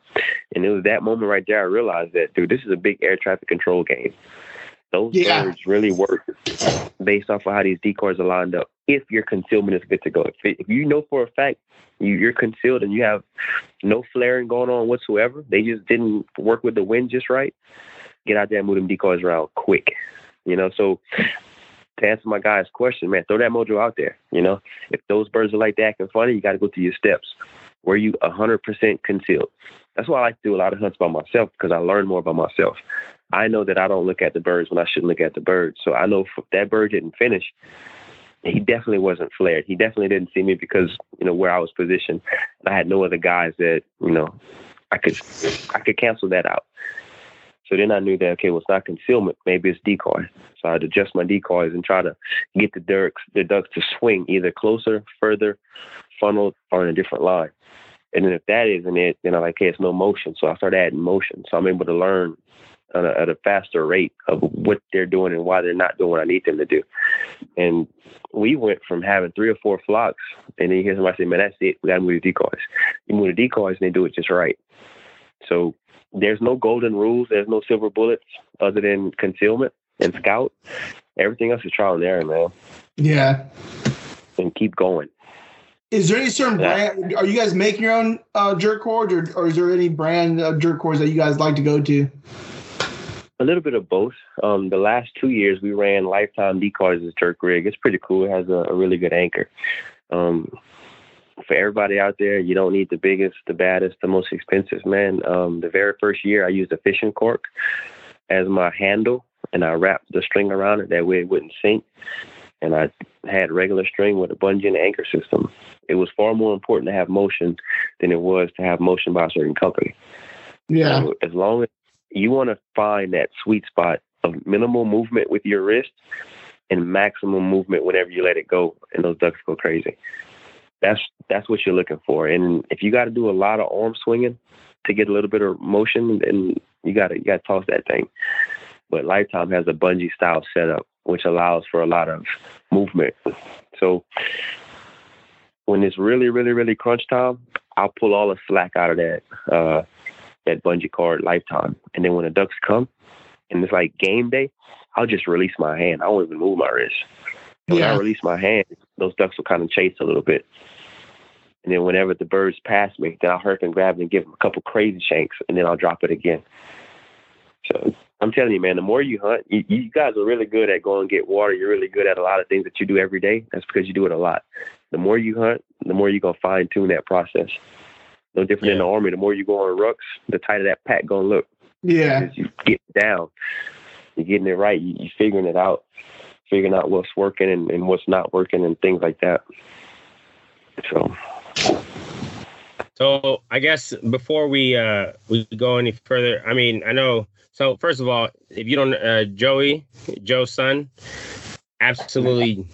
And it was that moment right there I realized that, dude, this is a big air traffic control game. Those Yeah. birds really work based off of how these decoys are lined up. If your concealment is good to go, if, if you know for a fact you, you're concealed and you have no flaring going on whatsoever, they just didn't work with the wind just right. Get out there and move them decoys around quick. You know, so to answer my guy's question, man, throw that mojo out there. You know, if those birds are like that acting funny, you got to go through your steps. Were you 100% concealed? That's why I like to do a lot of hunts by myself because I learn more about myself. I know that I don't look at the birds when I shouldn't look at the birds. So I know if that bird didn't finish, he definitely wasn't flared. He definitely didn't see me because you know where I was positioned, I had no other guys that you know I could I could cancel that out. So then I knew that okay, well it's not concealment, maybe it's decoy. So I'd adjust my decoys and try to get the ducks the ducks to swing either closer, further, funneled, or in a different line. And then if that isn't it, then I'm like, okay, it's no motion. So I start adding motion. So I'm able to learn at a, at a faster rate of what they're doing and why they're not doing what I need them to do. And we went from having three or four flocks, and then you hear somebody say, "Man, that's it. We got to move the decoys." You move the decoys, and they do it just right. So there's no golden rules. There's no silver bullets other than concealment and scout. Everything else is trial and error, man. Yeah. And keep going. Is there any certain Yeah. brand? Are you guys making your own uh, jerk cords, or, or is there any brand of jerk cords that you guys like to go to? A little bit of both. Um, the last two years, we ran Lifetime Decoys as jerk rig. It's pretty cool. It has a, a really good anchor. Um, for everybody out there, you don't need the biggest, the baddest, the most expensive, man. Um, the very first year, I used a fishing cork as my handle, and I wrapped the string around it. That way, it wouldn't sink. And I had regular string with a bungee and anchor system. It was far more important to have motion than it was to have motion by a certain company. Yeah. So as long as you want to find that sweet spot of minimal movement with your wrist and maximum movement whenever you let it go, and those ducks go crazy. That's that's what you're looking for. And if you got to do a lot of arm swinging to get a little bit of motion, then you got to you got to toss that thing. But Lifetime has a bungee style setup, which allows for a lot of movement. So when it's really, really, really crunch time, I'll pull all the slack out of that uh, that bungee cord lifetime. And then when the ducks come and it's like game day, I'll just release my hand. I won't even move my wrist. And When I release my hand, those ducks will kind of chase a little bit. And then whenever the birds pass me, then I'll hurry up and grab it and give them a couple crazy shanks, and then I'll drop it again. So I'm telling you, man, the more you hunt, you, you guys are really good at going and get water. You're really good at a lot of things that you do every day. That's because you do it a lot. The more you hunt, the more you're gonna fine tune that process. No different in the army. The more you go on rucks, the tighter that pack gonna look. Yeah. You get down, you're getting it right. You, you're figuring it out, figuring out what's working and, and what's not working, and things like that. So So I guess before we uh we go any further, I mean, I know. So first of all, if you don't, uh, Joey, Joe's son, absolutely,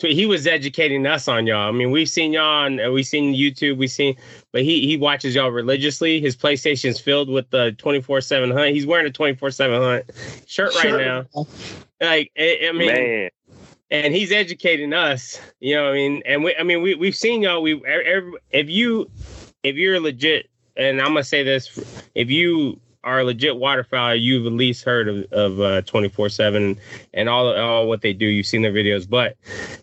he was educating us on y'all. I mean, we've seen y'all on, uh, we've seen YouTube, we've seen, but he he watches y'all religiously. His PlayStation's filled with the twenty four seven hunt. He's wearing a twenty four seven hunt shirt right Sure. now. Like, I, I mean, man, and he's educating us you know i mean and we i mean we, we've seen y'all we every, if you if you're legit and i'm gonna say this if you are a legit waterfowl you've at least heard of, of uh 24 7 and all all what they do you've seen their videos but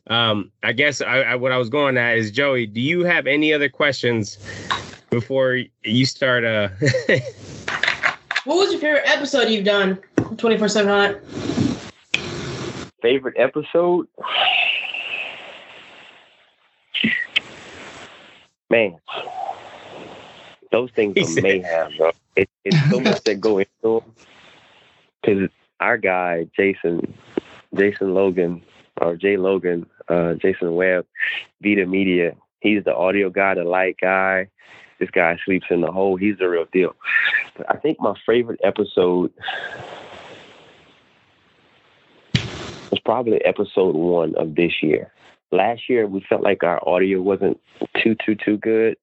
um i guess I, I what i was going at is joey do you have any other questions before you start uh What was your favorite episode you've done? 24 7 hunt. Favorite episode? Man, those things He are said- mayhem, bro. It, it's so much that go into them. Because our guy, Jason, Jason Logan, or Jay Logan, uh, Jason Webb, Vita Media, he's the audio guy, the light guy. This guy sleeps in the hole. He's the real deal. But I think my favorite episode was probably episode one of this year. Last year, we felt like our audio wasn't too, too, too good.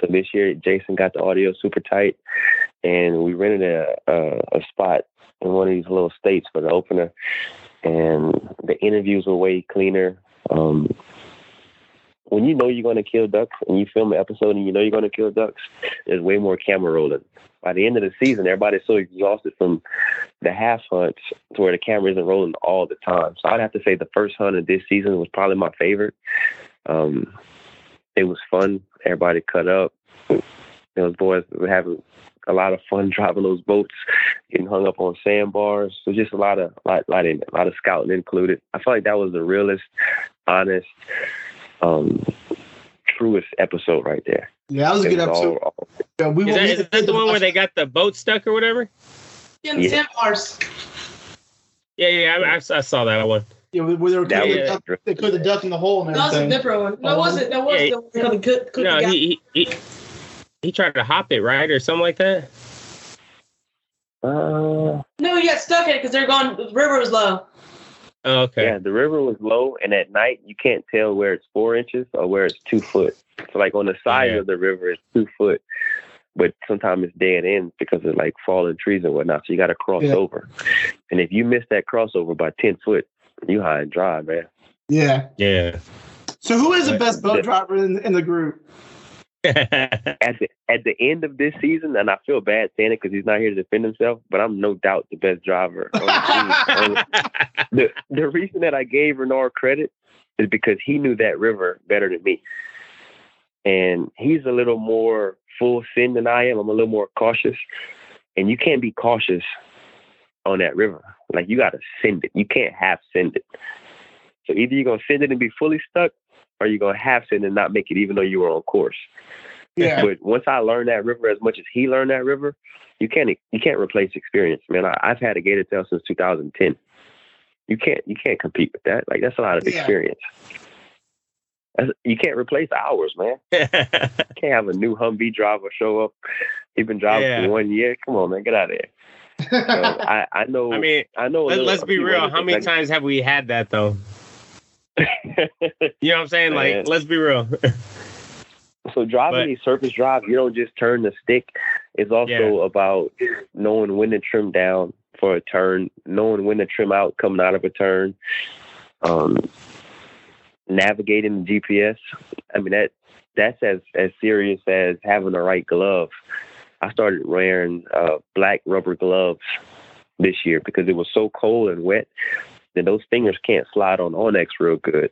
So this year, Jason got the audio super tight, and we rented a, a, a spot in one of these little states for the opener. And the interviews were way cleaner. Um, when you know you're going to kill ducks and you film an episode and you know you're going to kill ducks, there's way more camera rolling. By the end of the season, everybody's so exhausted from the half hunts to where the camera isn't rolling all the time. So I'd have to say the first hunt of this season was probably my favorite. Um, it was fun. Everybody cut up. Those boys were having a lot of fun driving those boats, getting hung up on sandbars. So just a lot of lot, lot in a lot of scouting included. I feel like that was the realest, honest, um, truest episode right there. Yeah, that was a good episode. all- all- Yeah, we, is that, we- that the one where they got the boat stuck or whatever Yeah, the Yeah. sandbars. yeah yeah i, I, I saw that one Yeah, where they were That was the duck, drip. they cooked the duck in the hole and That was a different one. No, Oh, was it? That was yeah, the one called the cook, No, cookie guy. he, he he he tried to hop it right or something like that. Uh, No, he got stuck in it because they're going. The river was low. Oh, okay. Yeah, the river was low, and at night you can't tell where it's four inches or where it's two foot. So, like on the side Yeah. of the river, it's two foot, but sometimes it's dead end because of like fallen trees and whatnot. So you got to cross Yeah. over, and if you miss that crossover by ten foot, you high and dry, man. Yeah. Yeah. So who is the best boat driver in, in the group? At the at the end of this season, and I feel bad saying it because he's not here to defend himself, but I'm no doubt the best driver on the team. the the reason that I gave Renard credit is because he knew that river better than me. And he's a little more full sin than I am. I'm a little more cautious. And you can't be cautious on that river. Like you gotta send it. You can't half send it. So either you're gonna send it and be fully stuck or you're gonna half sin and not make it even though you were on course. Yeah. But once I learned that river as much as he learned that river, you can't you can't replace experience, man. I, I've had a gator tail since 2010. You can't you can't compete with that. Like that's a lot of Yeah. experience. That's, you can't replace hours, man. You can't have a new Humvee driver show up. He's been driving Yeah. for one year. Come on, man, get out of here. So I I know I mean, I know. let, little- let's be real. How many times have we had that though? You know what I'm saying? Like, Man. let's be real. So driving But- these surface drive, you don't just turn the stick. It's also Yeah. about knowing when to trim down for a turn, knowing when to trim out coming out of a turn, um, navigating the GPS. I mean that that's as as serious as having the right glove. I started wearing uh, black rubber gloves this year because it was so cold and wet that those fingers can't slide on onX real good.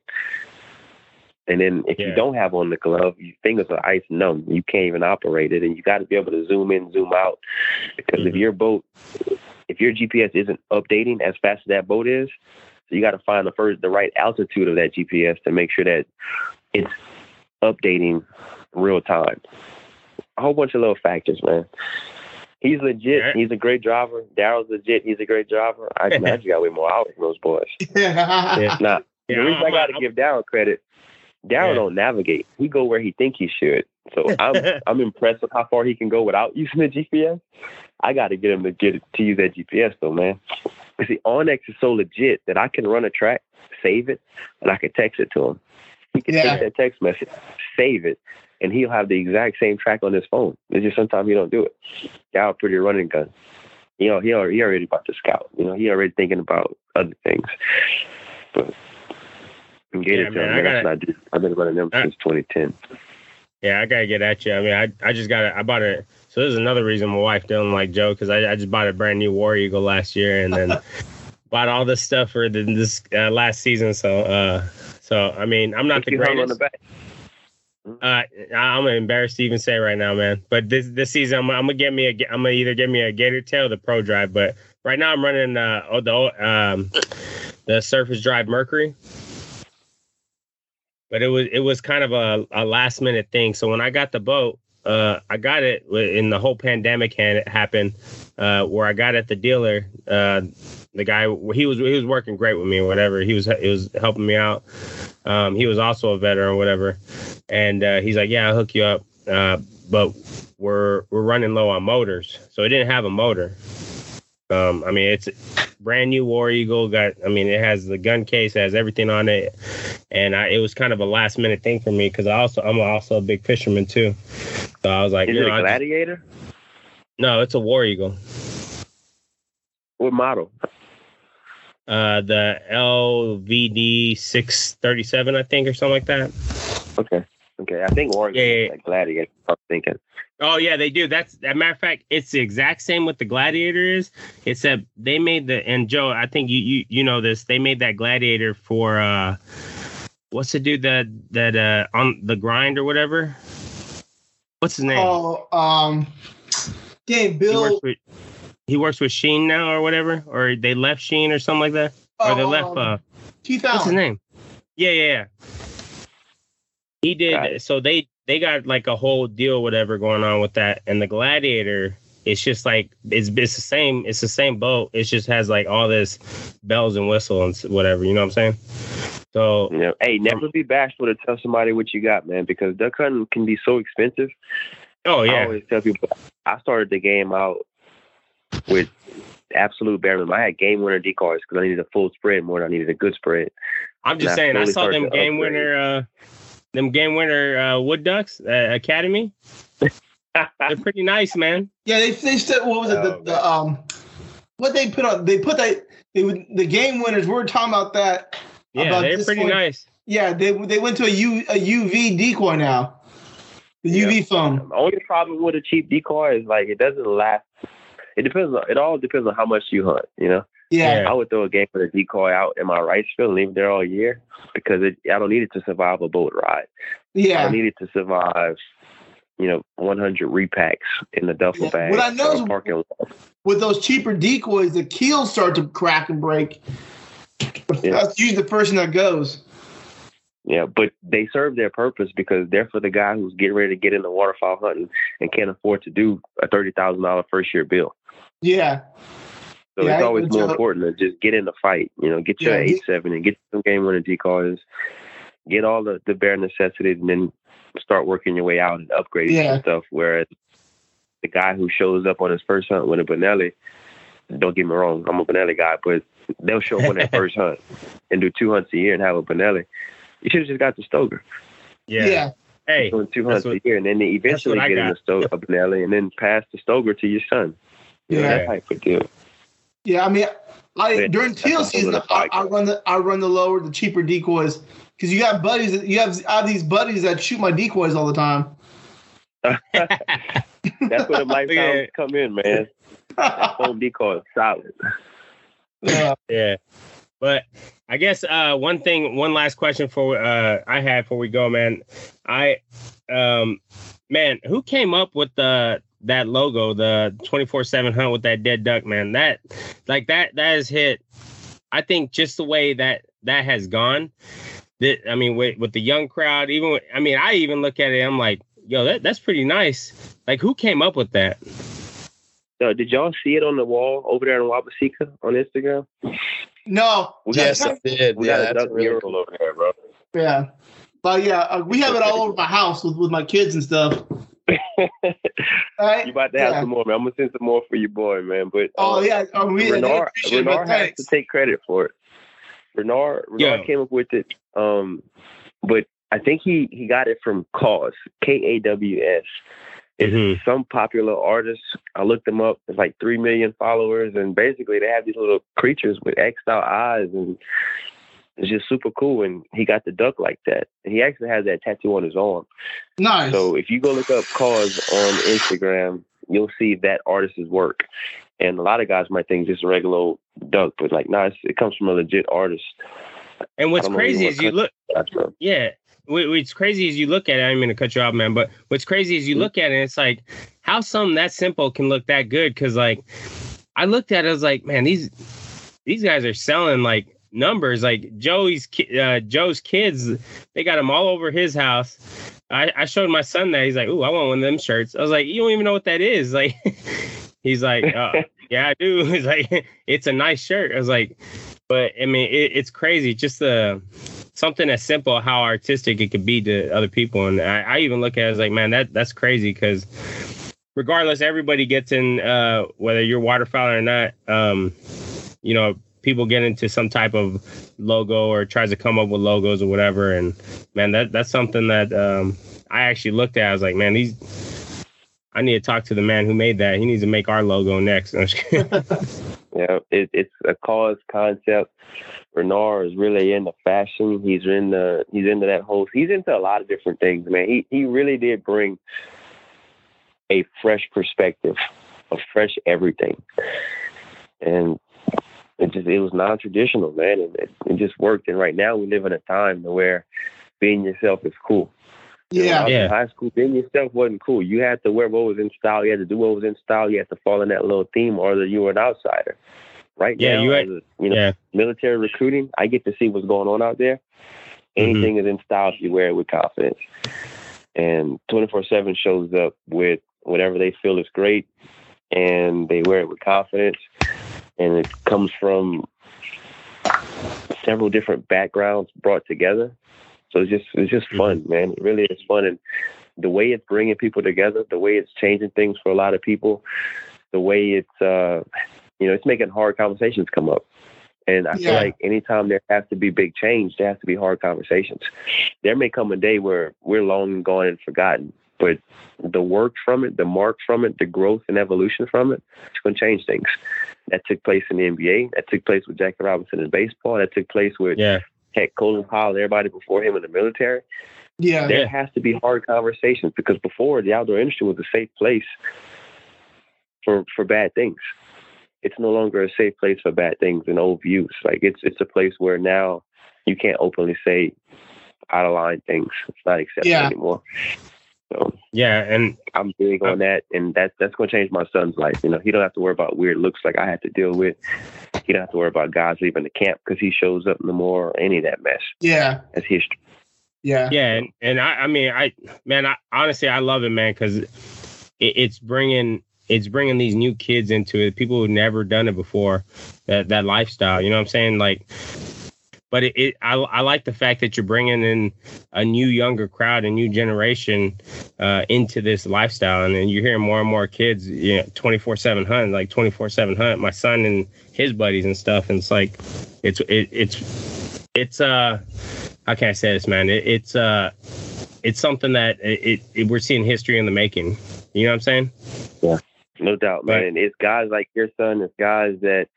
And then if Yeah. you don't have on the glove, your fingers are ice numb. You can't even operate it, and you got to be able to zoom in, zoom out. Because if Mhm. your boat, if your GPS isn't updating as fast as that boat is, so you got to find the first, the right altitude of that GPS to make sure that it's updating real time. A whole bunch of little factors, man. He's legit. Yeah. He's a great driver. Daryl's legit. He's a great driver. I, I just got way more hours than those boys. yeah. Now, Yeah, the reason I I'm- got to give Daryl credit, Daryl Yeah. don't navigate. He go where he think he should. So I'm I'm impressed with how far he can go without using the GPS. I got to get him to get to use that GPS though, man. You see, onX is so legit that I can run a track, save it, and I can text it to him. He can Yeah. take that text message, save it, and he'll have the exact same track on his phone. It's just sometimes he don't do it. Daryl pretty running gun. You know, he already, he already about to scout. You know, he already thinking about other things. But get Yeah, to man, man. That's what I do. I've been running them I- since 2010. Yeah, I gotta get at you. I mean, I, I just got it. I bought it. So this is another reason my wife didn't like Joe because I, I just bought a brand new War Eagle last year and then bought all this stuff for the, this uh, last season. So, uh, so I mean, I'm not the You on the greatest. Uh, I'm embarrassed to even say right now, man. But this this season, I'm, I'm gonna get me a. I'm gonna either get me a Gator Tail or the Pro Drive. But right now, I'm running uh oh, the um the Surface Drive Mercury. But it was it was kind of a, a last minute thing. So when I got the boat, uh, I got it in the whole pandemic had happened, uh, where I got at the dealer. Uh, the guy he was he was working great with me or whatever. He was he was helping me out. Um, he was also a veteran or whatever, and uh, he's like, "Yeah, I'll hook you up." Uh, but we're we're running low on motors, so it didn't have a motor. Um, I mean, it's brand new War Eagle. Got, I mean, it has the gun case, has everything on it, and I, it was kind of a last minute thing for me because I also I'm also a big fisherman too. So I was like, Is you it know, a I just- Gladiator? no, it's a War Eagle. What model? Uh, the LVD six thirty seven, I think, or something like that. Okay. Okay. I think Oregon Yeah, yeah, yeah. like Gladiator. I'm thinking. Oh yeah, they do. That's a matter of fact, it's the exact same what the Gladiator is. Except they made the and Joe, I think you you you know this. They made that Gladiator for uh, what's the dude that that uh on the grind or whatever. What's his name? Oh, um, dang, he Bill. Works with he works with Sheen now or whatever, or they left Sheen or something like that, or they left uh Keith what's his name? Yeah, yeah, yeah. He Got did. So they they got like a whole deal, whatever, going on with that. And the Gladiator, it's just like it's it's the same it's the same boat. It just has like all this bells and whistles and whatever. You know what I'm saying? So You know, hey, never be bashful to tell somebody what you got, man, because duck hunting can be so expensive. oh yeah. I yeah, always tell people I started the game out with absolute bare minimum. I had game winner decoys because I needed a full spread more than I needed a good spread. I'm just I saying. I slowly saw them game upgrade. winner, uh, them game winner uh, wood ducks uh, academy. They're pretty nice, man. Yeah, they they said what was it? The, Oh, the um, what they put on? They put that they would the game winners. We were talking about that. Yeah, About they're pretty one- nice. Yeah, they they went to a U a UV decoy now. The Yeah. UV foam. The only problem with a cheap decoy is like it doesn't last. It depends. On, it all depends on how much you hunt. You know, Yeah. I would throw a game for the decoy out in my rice field and leave it there all year because it, I don't need it to survive a boat ride. I Yeah. don't need it to survive. You know, 100 repacks in the duffel Yeah. bag. What I know or is- a parking lot. With those cheaper decoys, the keels start to crack and break. Yeah. That's usually the person that goes. Yeah, but they serve their purpose because they're for the guy who's getting ready to get into waterfowl hunting and can't afford to do a thirty thousand dollar first year bill. Yeah. So Yeah, it's always more job. important to just get in the fight. You know, get your Yeah, eight seven and get some game winning decoys, get all the, the bare necessities, and then start working your way out and upgrading Yeah. some stuff. Whereas the guy who shows up on his first hunt with a Benelli, don't get me wrong, I'm a Benelli guy, but they'll show up on their first hunt and do two hunts a year and have a Benelli. You should have just got the Stoeger. Yeah. Yeah. Hey, doing two hunts what- a year, and then they eventually what get in the sto- a Benelli, and then pass the Stoeger to your son. You Yeah. that type of deal. Yeah. I mean, like Yeah, during that's teal season, I, I run the I run the lower, the cheaper decoys because you got buddies. That, you have I have these buddies that shoot my decoys all the time. That's where the lifetime Yeah. come in, man. That foam decoy is solid. yeah. yeah. But I guess uh, one thing, one last question for uh, I had before we go, man. I, um, man, who came up with the that logo, the twenty four seven hunt with that dead duck, man? That, like that, that has hit. I think just the way that that has gone. That I mean, with with the young crowd, even with, I mean, I even look at it. I'm like, yo, that that's pretty nice. Like, who came up with that? So, did y'all see it on the wall over there in Wabbaseka on Instagram? No. We got, Yes, I did. we Yeah, got a that's duck really mural over there, bro. Yeah. But yeah, uh, we have it all over my house with, with my kids and stuff. Right? You about to have Yeah. some more, man. I'm gonna send some more for your boy, man. But Oh uh, yeah, oh, we, they Renard, appreciate it, Renard has to take credit for it. Renard, Renard Yeah. came up with it, um, but I think he he got it from KAWS K A W S. It's Mhm. some popular artist. I looked them up. It's like three million followers, and basically they have these little creatures with X'd out eyes, and it's just super cool. And he got the duck like that, and he actually has that tattoo on his arm. Nice. So if you go look up KAWS on Instagram, you'll see that artist's work. And a lot of guys might think just a regular old duck, but like, nah, it comes from a legit artist. And what's I don't crazy what is you look. Yeah. Wh- What's crazy is you look at it. I am going to cut you off, man. But what's crazy is you Mhm. look at it. And it's like how something that simple can look that good. Because like I looked at it, I was like, man, these these guys are selling like numbers. Like Joey's uh, Joe's kids, they got them all over his house. I, I showed my son that. He's like, "Ooh, I want one of them shirts." I was like, "You don't even know what that is." Like, he's like, uh, "Yeah, I do." He's like, "It's a nice shirt." I was like, "But I mean, it, it's crazy. Just the something as simple how artistic it could be to other people." And I, I even look at it as like, "Man, that that's crazy." Because regardless, everybody gets in, uh, whether you're waterfowl or not. Um, you know, people get into some type of logo or tries to come up with logos or whatever. And man, that that's something that um, I actually looked at. I was like, man, these. I need to talk to the man who made that. He needs to make our logo next. Yeah, it, it's a KAWS concept. Renard is really into fashion. He's in the he's into that whole. He's into a lot of different things, man. He he really did bring a fresh perspective, a fresh everything, and it just it was non traditional, man, and it, it just worked. And right now we live in a time where being yourself is cool. You know, yeah. Yeah. High school, being yourself wasn't cool. You had to wear what was in style. You had to do what was in style. You had to fall in that little theme, or that you were an outsider. Right Yeah, now, you had- a, you know, yeah. military recruiting, I get to see what's going on out there. Mm-hmm. Anything is in style if you wear it with confidence. And 24 7 shows up with whatever they feel is great and they wear it with confidence, and it comes from several different backgrounds brought together. So it's just it's just fun, man. It really is fun, and the way it's bringing people together, the way it's changing things for a lot of people, the way it's uh, you know it's making hard conversations come up. And I feel like anytime there has to be big change, there has to be hard conversations. There may come a day where we're long gone and forgotten, but the work from it, the mark from it, the growth and evolution from it, it's going to change things. That took place in the NBA. That took place with Jackie Robinson in baseball. That took place with Yeah. heck Colin Powell, and everybody before him in the military. Yeah. There Yeah. has to be hard conversations because before the outdoor industry was a safe place for for bad things. It's no longer a safe place for bad things and old views. Like it's it's a place where now you can't openly say out of line things. It's not accepted Yeah. anymore. So Yeah. And I'm big on uh, that, and that's that's going to change my son's life. You know, he don't have to worry about weird looks like I had to deal with. He don't have to worry about guys leaving the camp because he shows up no more or any of that mess. Yeah. That's history. Yeah. yeah. And, and I, I mean, I, man, I honestly, I love it, man, because it, it's bringing, it's bringing these new kids into it. People who've never done it before, that that lifestyle. You know what I'm saying? Like, but it, it I, I like the fact that you're bringing in a new younger crowd, a new generation uh, into this lifestyle, and then you're hearing more and more kids, you know, 24 seven hunt, like 24 seven hunt. My son and his buddies and stuff, and it's like, it's it, it's it's uh, how can I say this, man? It, it's uh, it's something that it, it we're seeing history in the making. You know what I'm saying? Yeah no doubt, man. Right. It's guys like your son, it's guys that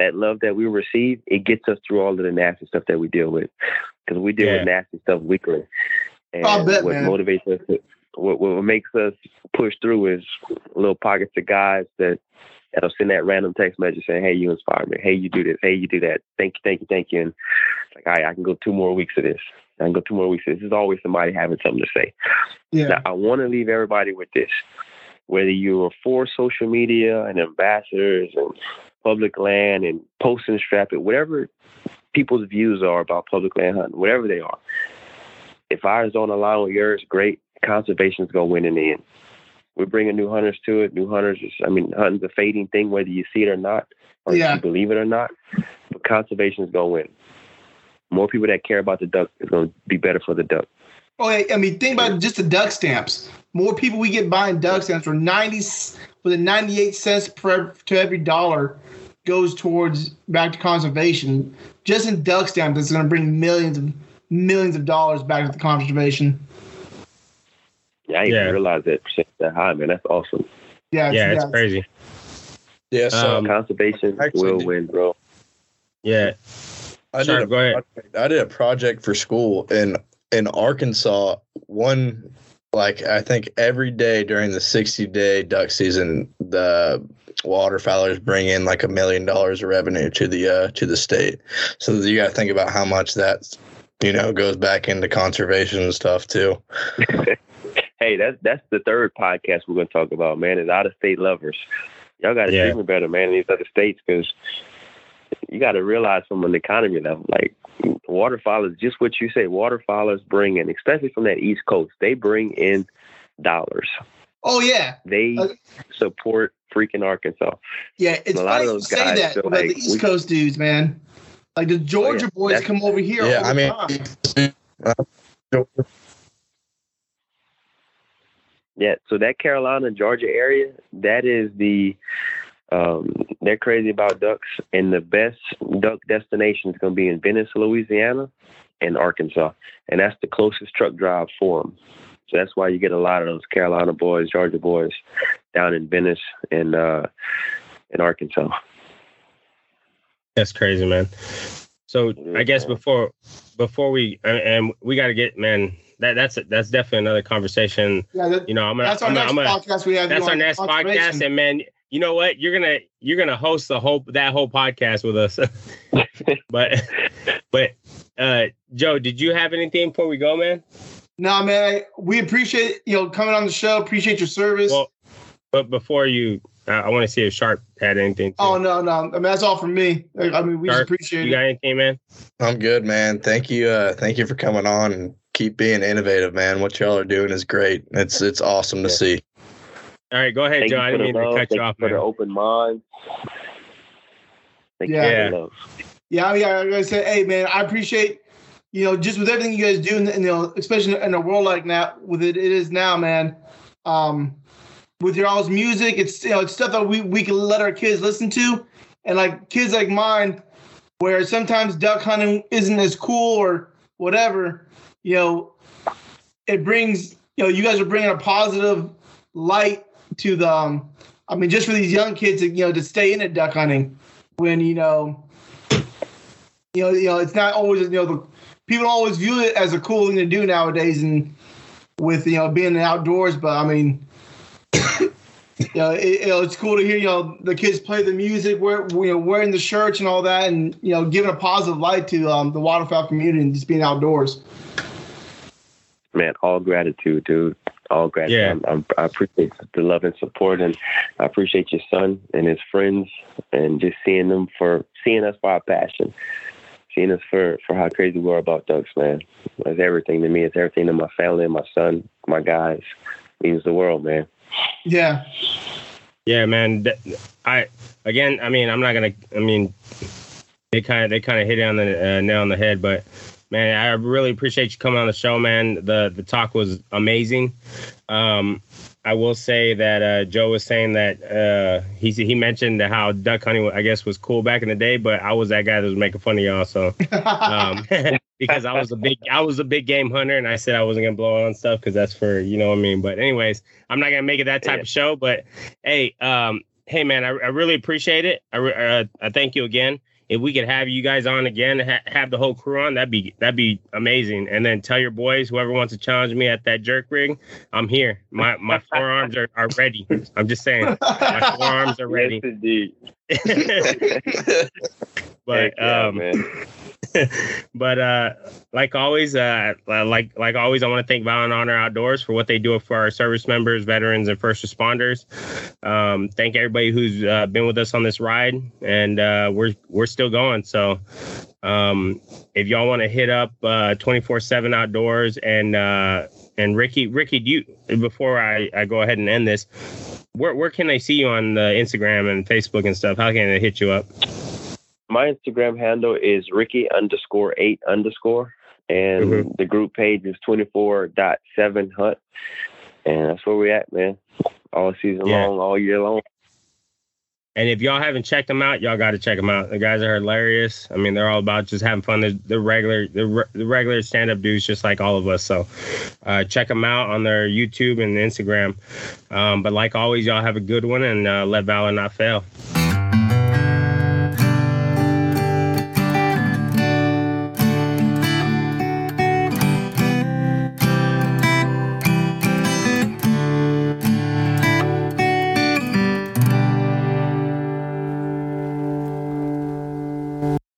that love that we receive. It gets us through all of the nasty stuff that we deal with because we deal Yeah. with nasty stuff weekly. And I'll bet, what man. motivates us, to, what, what makes us push through is little pockets of guys that that'll send that random text message saying, "Hey, you inspire me. Hey, you do this. Hey, you do that. Thank you, thank you, thank you." And like, "I I can go two more weeks of this. I can go two more weeks. Of this. There's always somebody having something to say." Yeah. Now, I want to leave everybody with this. Whether you are for social media and ambassadors and public land and posting strap it, whatever people's views are about public land hunting, whatever they are, if ours don't align with yours, great. Conservation's going to win in the end. We're bringing new hunters to it. New hunters, is, I mean, hunting's a fading thing, whether you see it or not, or Yeah. you believe it or not. But conservation's going to win. More people that care about the duck is going to be better for the duck. Oh, yeah, I mean, think about just the duck stamps. More people we get buying duck stamps for ninety with a ninety-eight cents per to every dollar goes towards back to conservation. Just in duck stamps, it's going to bring millions of millions of dollars back to the conservation. Yeah, I didn't Yeah. realize that percent that high, man. That's awesome. Yeah, Yeah, it's crazy. Yeah, so Um, Conservation will did- win, bro. Yeah. I did a go ahead. project- I did a project for school in in Arkansas. One like I think every day during the sixty day duck season, the waterfowlers bring in like a million dollars of revenue to the uh, to the state. So you got to think about how much that you know goes back into conservation and stuff too. Hey, that's that's the third podcast we're gonna talk about, man. Is out of state lovers. Y'all got to Yeah. treat me better, man, in these other states, because you got to realize from an economy level, like waterfowl is just what you say. Waterfowlers bring in, especially from that East Coast, they bring in dollars. Oh yeah, They Uh, support freaking Arkansas. yeah. It's A lot funny of those say guys that feel about like the East we- Coast dudes, man. Like the Georgia yeah. boys come over here. Yeah, all I the mean- time. Yeah, so that Carolina, Georgia area, that is the um, they're crazy about ducks, and the best duck destination is going to be in Venice, Louisiana, and Arkansas, and that's the closest truck drive for them. So that's why you get a lot of those Carolina boys, Georgia boys, down in Venice and uh, in Arkansas. That's crazy, man. So It I guess before before we and, and we got to get man that that's that's definitely another conversation. yeah, that, You know, I'm gonna that's our I'm, next gonna- podcast we have. that's our next podcast, and man, you know what? You're gonna you're gonna host the whole that whole podcast with us. but but uh Joe, did you have anything before we go, man? No, man, we appreciate you know coming on the show. Appreciate your service. Well, but before you, I, I want to see if Sharp had anything. too. oh no, no, I mean that's all from me. I mean we just Sharp, appreciate you it. got anything, man? I'm good, man. Thank you. Uh, thank you for coming on and keep being innovative, man. What y'all are doing is great. It's it's awesome to Yeah. see. All right, go ahead, Thank Joe. you I for didn't the mean to cut Thank you off, for the open mind. Thank Yeah. you for the. Yeah, I mean, I gotta say, hey man, I appreciate you know just with everything you guys do, and you know, especially in a world like now with it, it is now, man. Um, with your all's music, it's you know, it's stuff that we we can let our kids listen to, and like kids like mine, where sometimes duck hunting isn't as cool or whatever, you know, it brings you know, you guys are bringing a positive light to the. Um, I mean, just for these young kids to you know to stay in at duck hunting when you know you know, you know, it's not always, you know, the people always view it as a cool thing to do nowadays, and with you know being outdoors. But I mean, you know, it, you know, it's cool to hear you know the kids play the music, wear you know wearing the shirts and all that, and you know giving a positive light to um, the waterfowl community and just being outdoors. Man, all gratitude, dude. All gratitude. Yeah. I'm, I'm, I appreciate the love and support, and I appreciate your son and his friends, and just seeing them for seeing us for our passion, seeing us for for how crazy we are about ducks, man. It's everything to me. It's everything to my family, my son, my guys. means the world, man. Yeah, Yeah, man. I again, I mean, I'm not gonna. I mean, they kind of they kind of hit it on the uh, nail on the head, but man, I really appreciate you coming on the show, man. The the talk was amazing. Um, I will say that uh, Joe was saying that uh, he he mentioned how duck hunting, I guess, was cool back in the day, but I was that guy that was making fun of y'all. So um, because I was a big I was a big game hunter, and I said I wasn't gonna blow on stuff because that's for you know what I mean. But anyways, I'm not gonna make it that type Yeah. of show. But hey, um, hey man, I, I really appreciate it. I uh, I thank you again. If we could have you guys on again, ha- have the whole crew on, that'd be that'd be amazing. And then tell your boys, whoever wants to challenge me at that jerk rig, I'm here. My my forearms are, are ready. I'm just saying, my forearms are ready. Yes, indeed. but yeah, um, man. but uh, like always, uh, like like always, I want to thank Violent Honor Outdoors for what they do for our service members, veterans, and first responders. Um, thank everybody who's uh, been with us on this ride, and uh, we're we're still going. So, um, if y'all want to hit up twenty four seven Outdoors and uh, and Ricky, Ricky, do you before I, I go ahead and end this, where where can they see you on the Instagram and Facebook and stuff? How can they hit you up? My Instagram handle is Ricky underscore eight underscore, and Mhm. the group page is twenty four dot seven hunt, and that's where we at, man. All season Yeah. long, all year long. And if y'all haven't checked them out, y'all got to check them out. The guys are hilarious. I mean, they're all about just having fun. They're, they're regular, they're re- the regular stand-up dudes, just like all of us. So, uh, check them out on their YouTube and Instagram. Um, but like always, y'all have a good one and uh, let Valor not fail.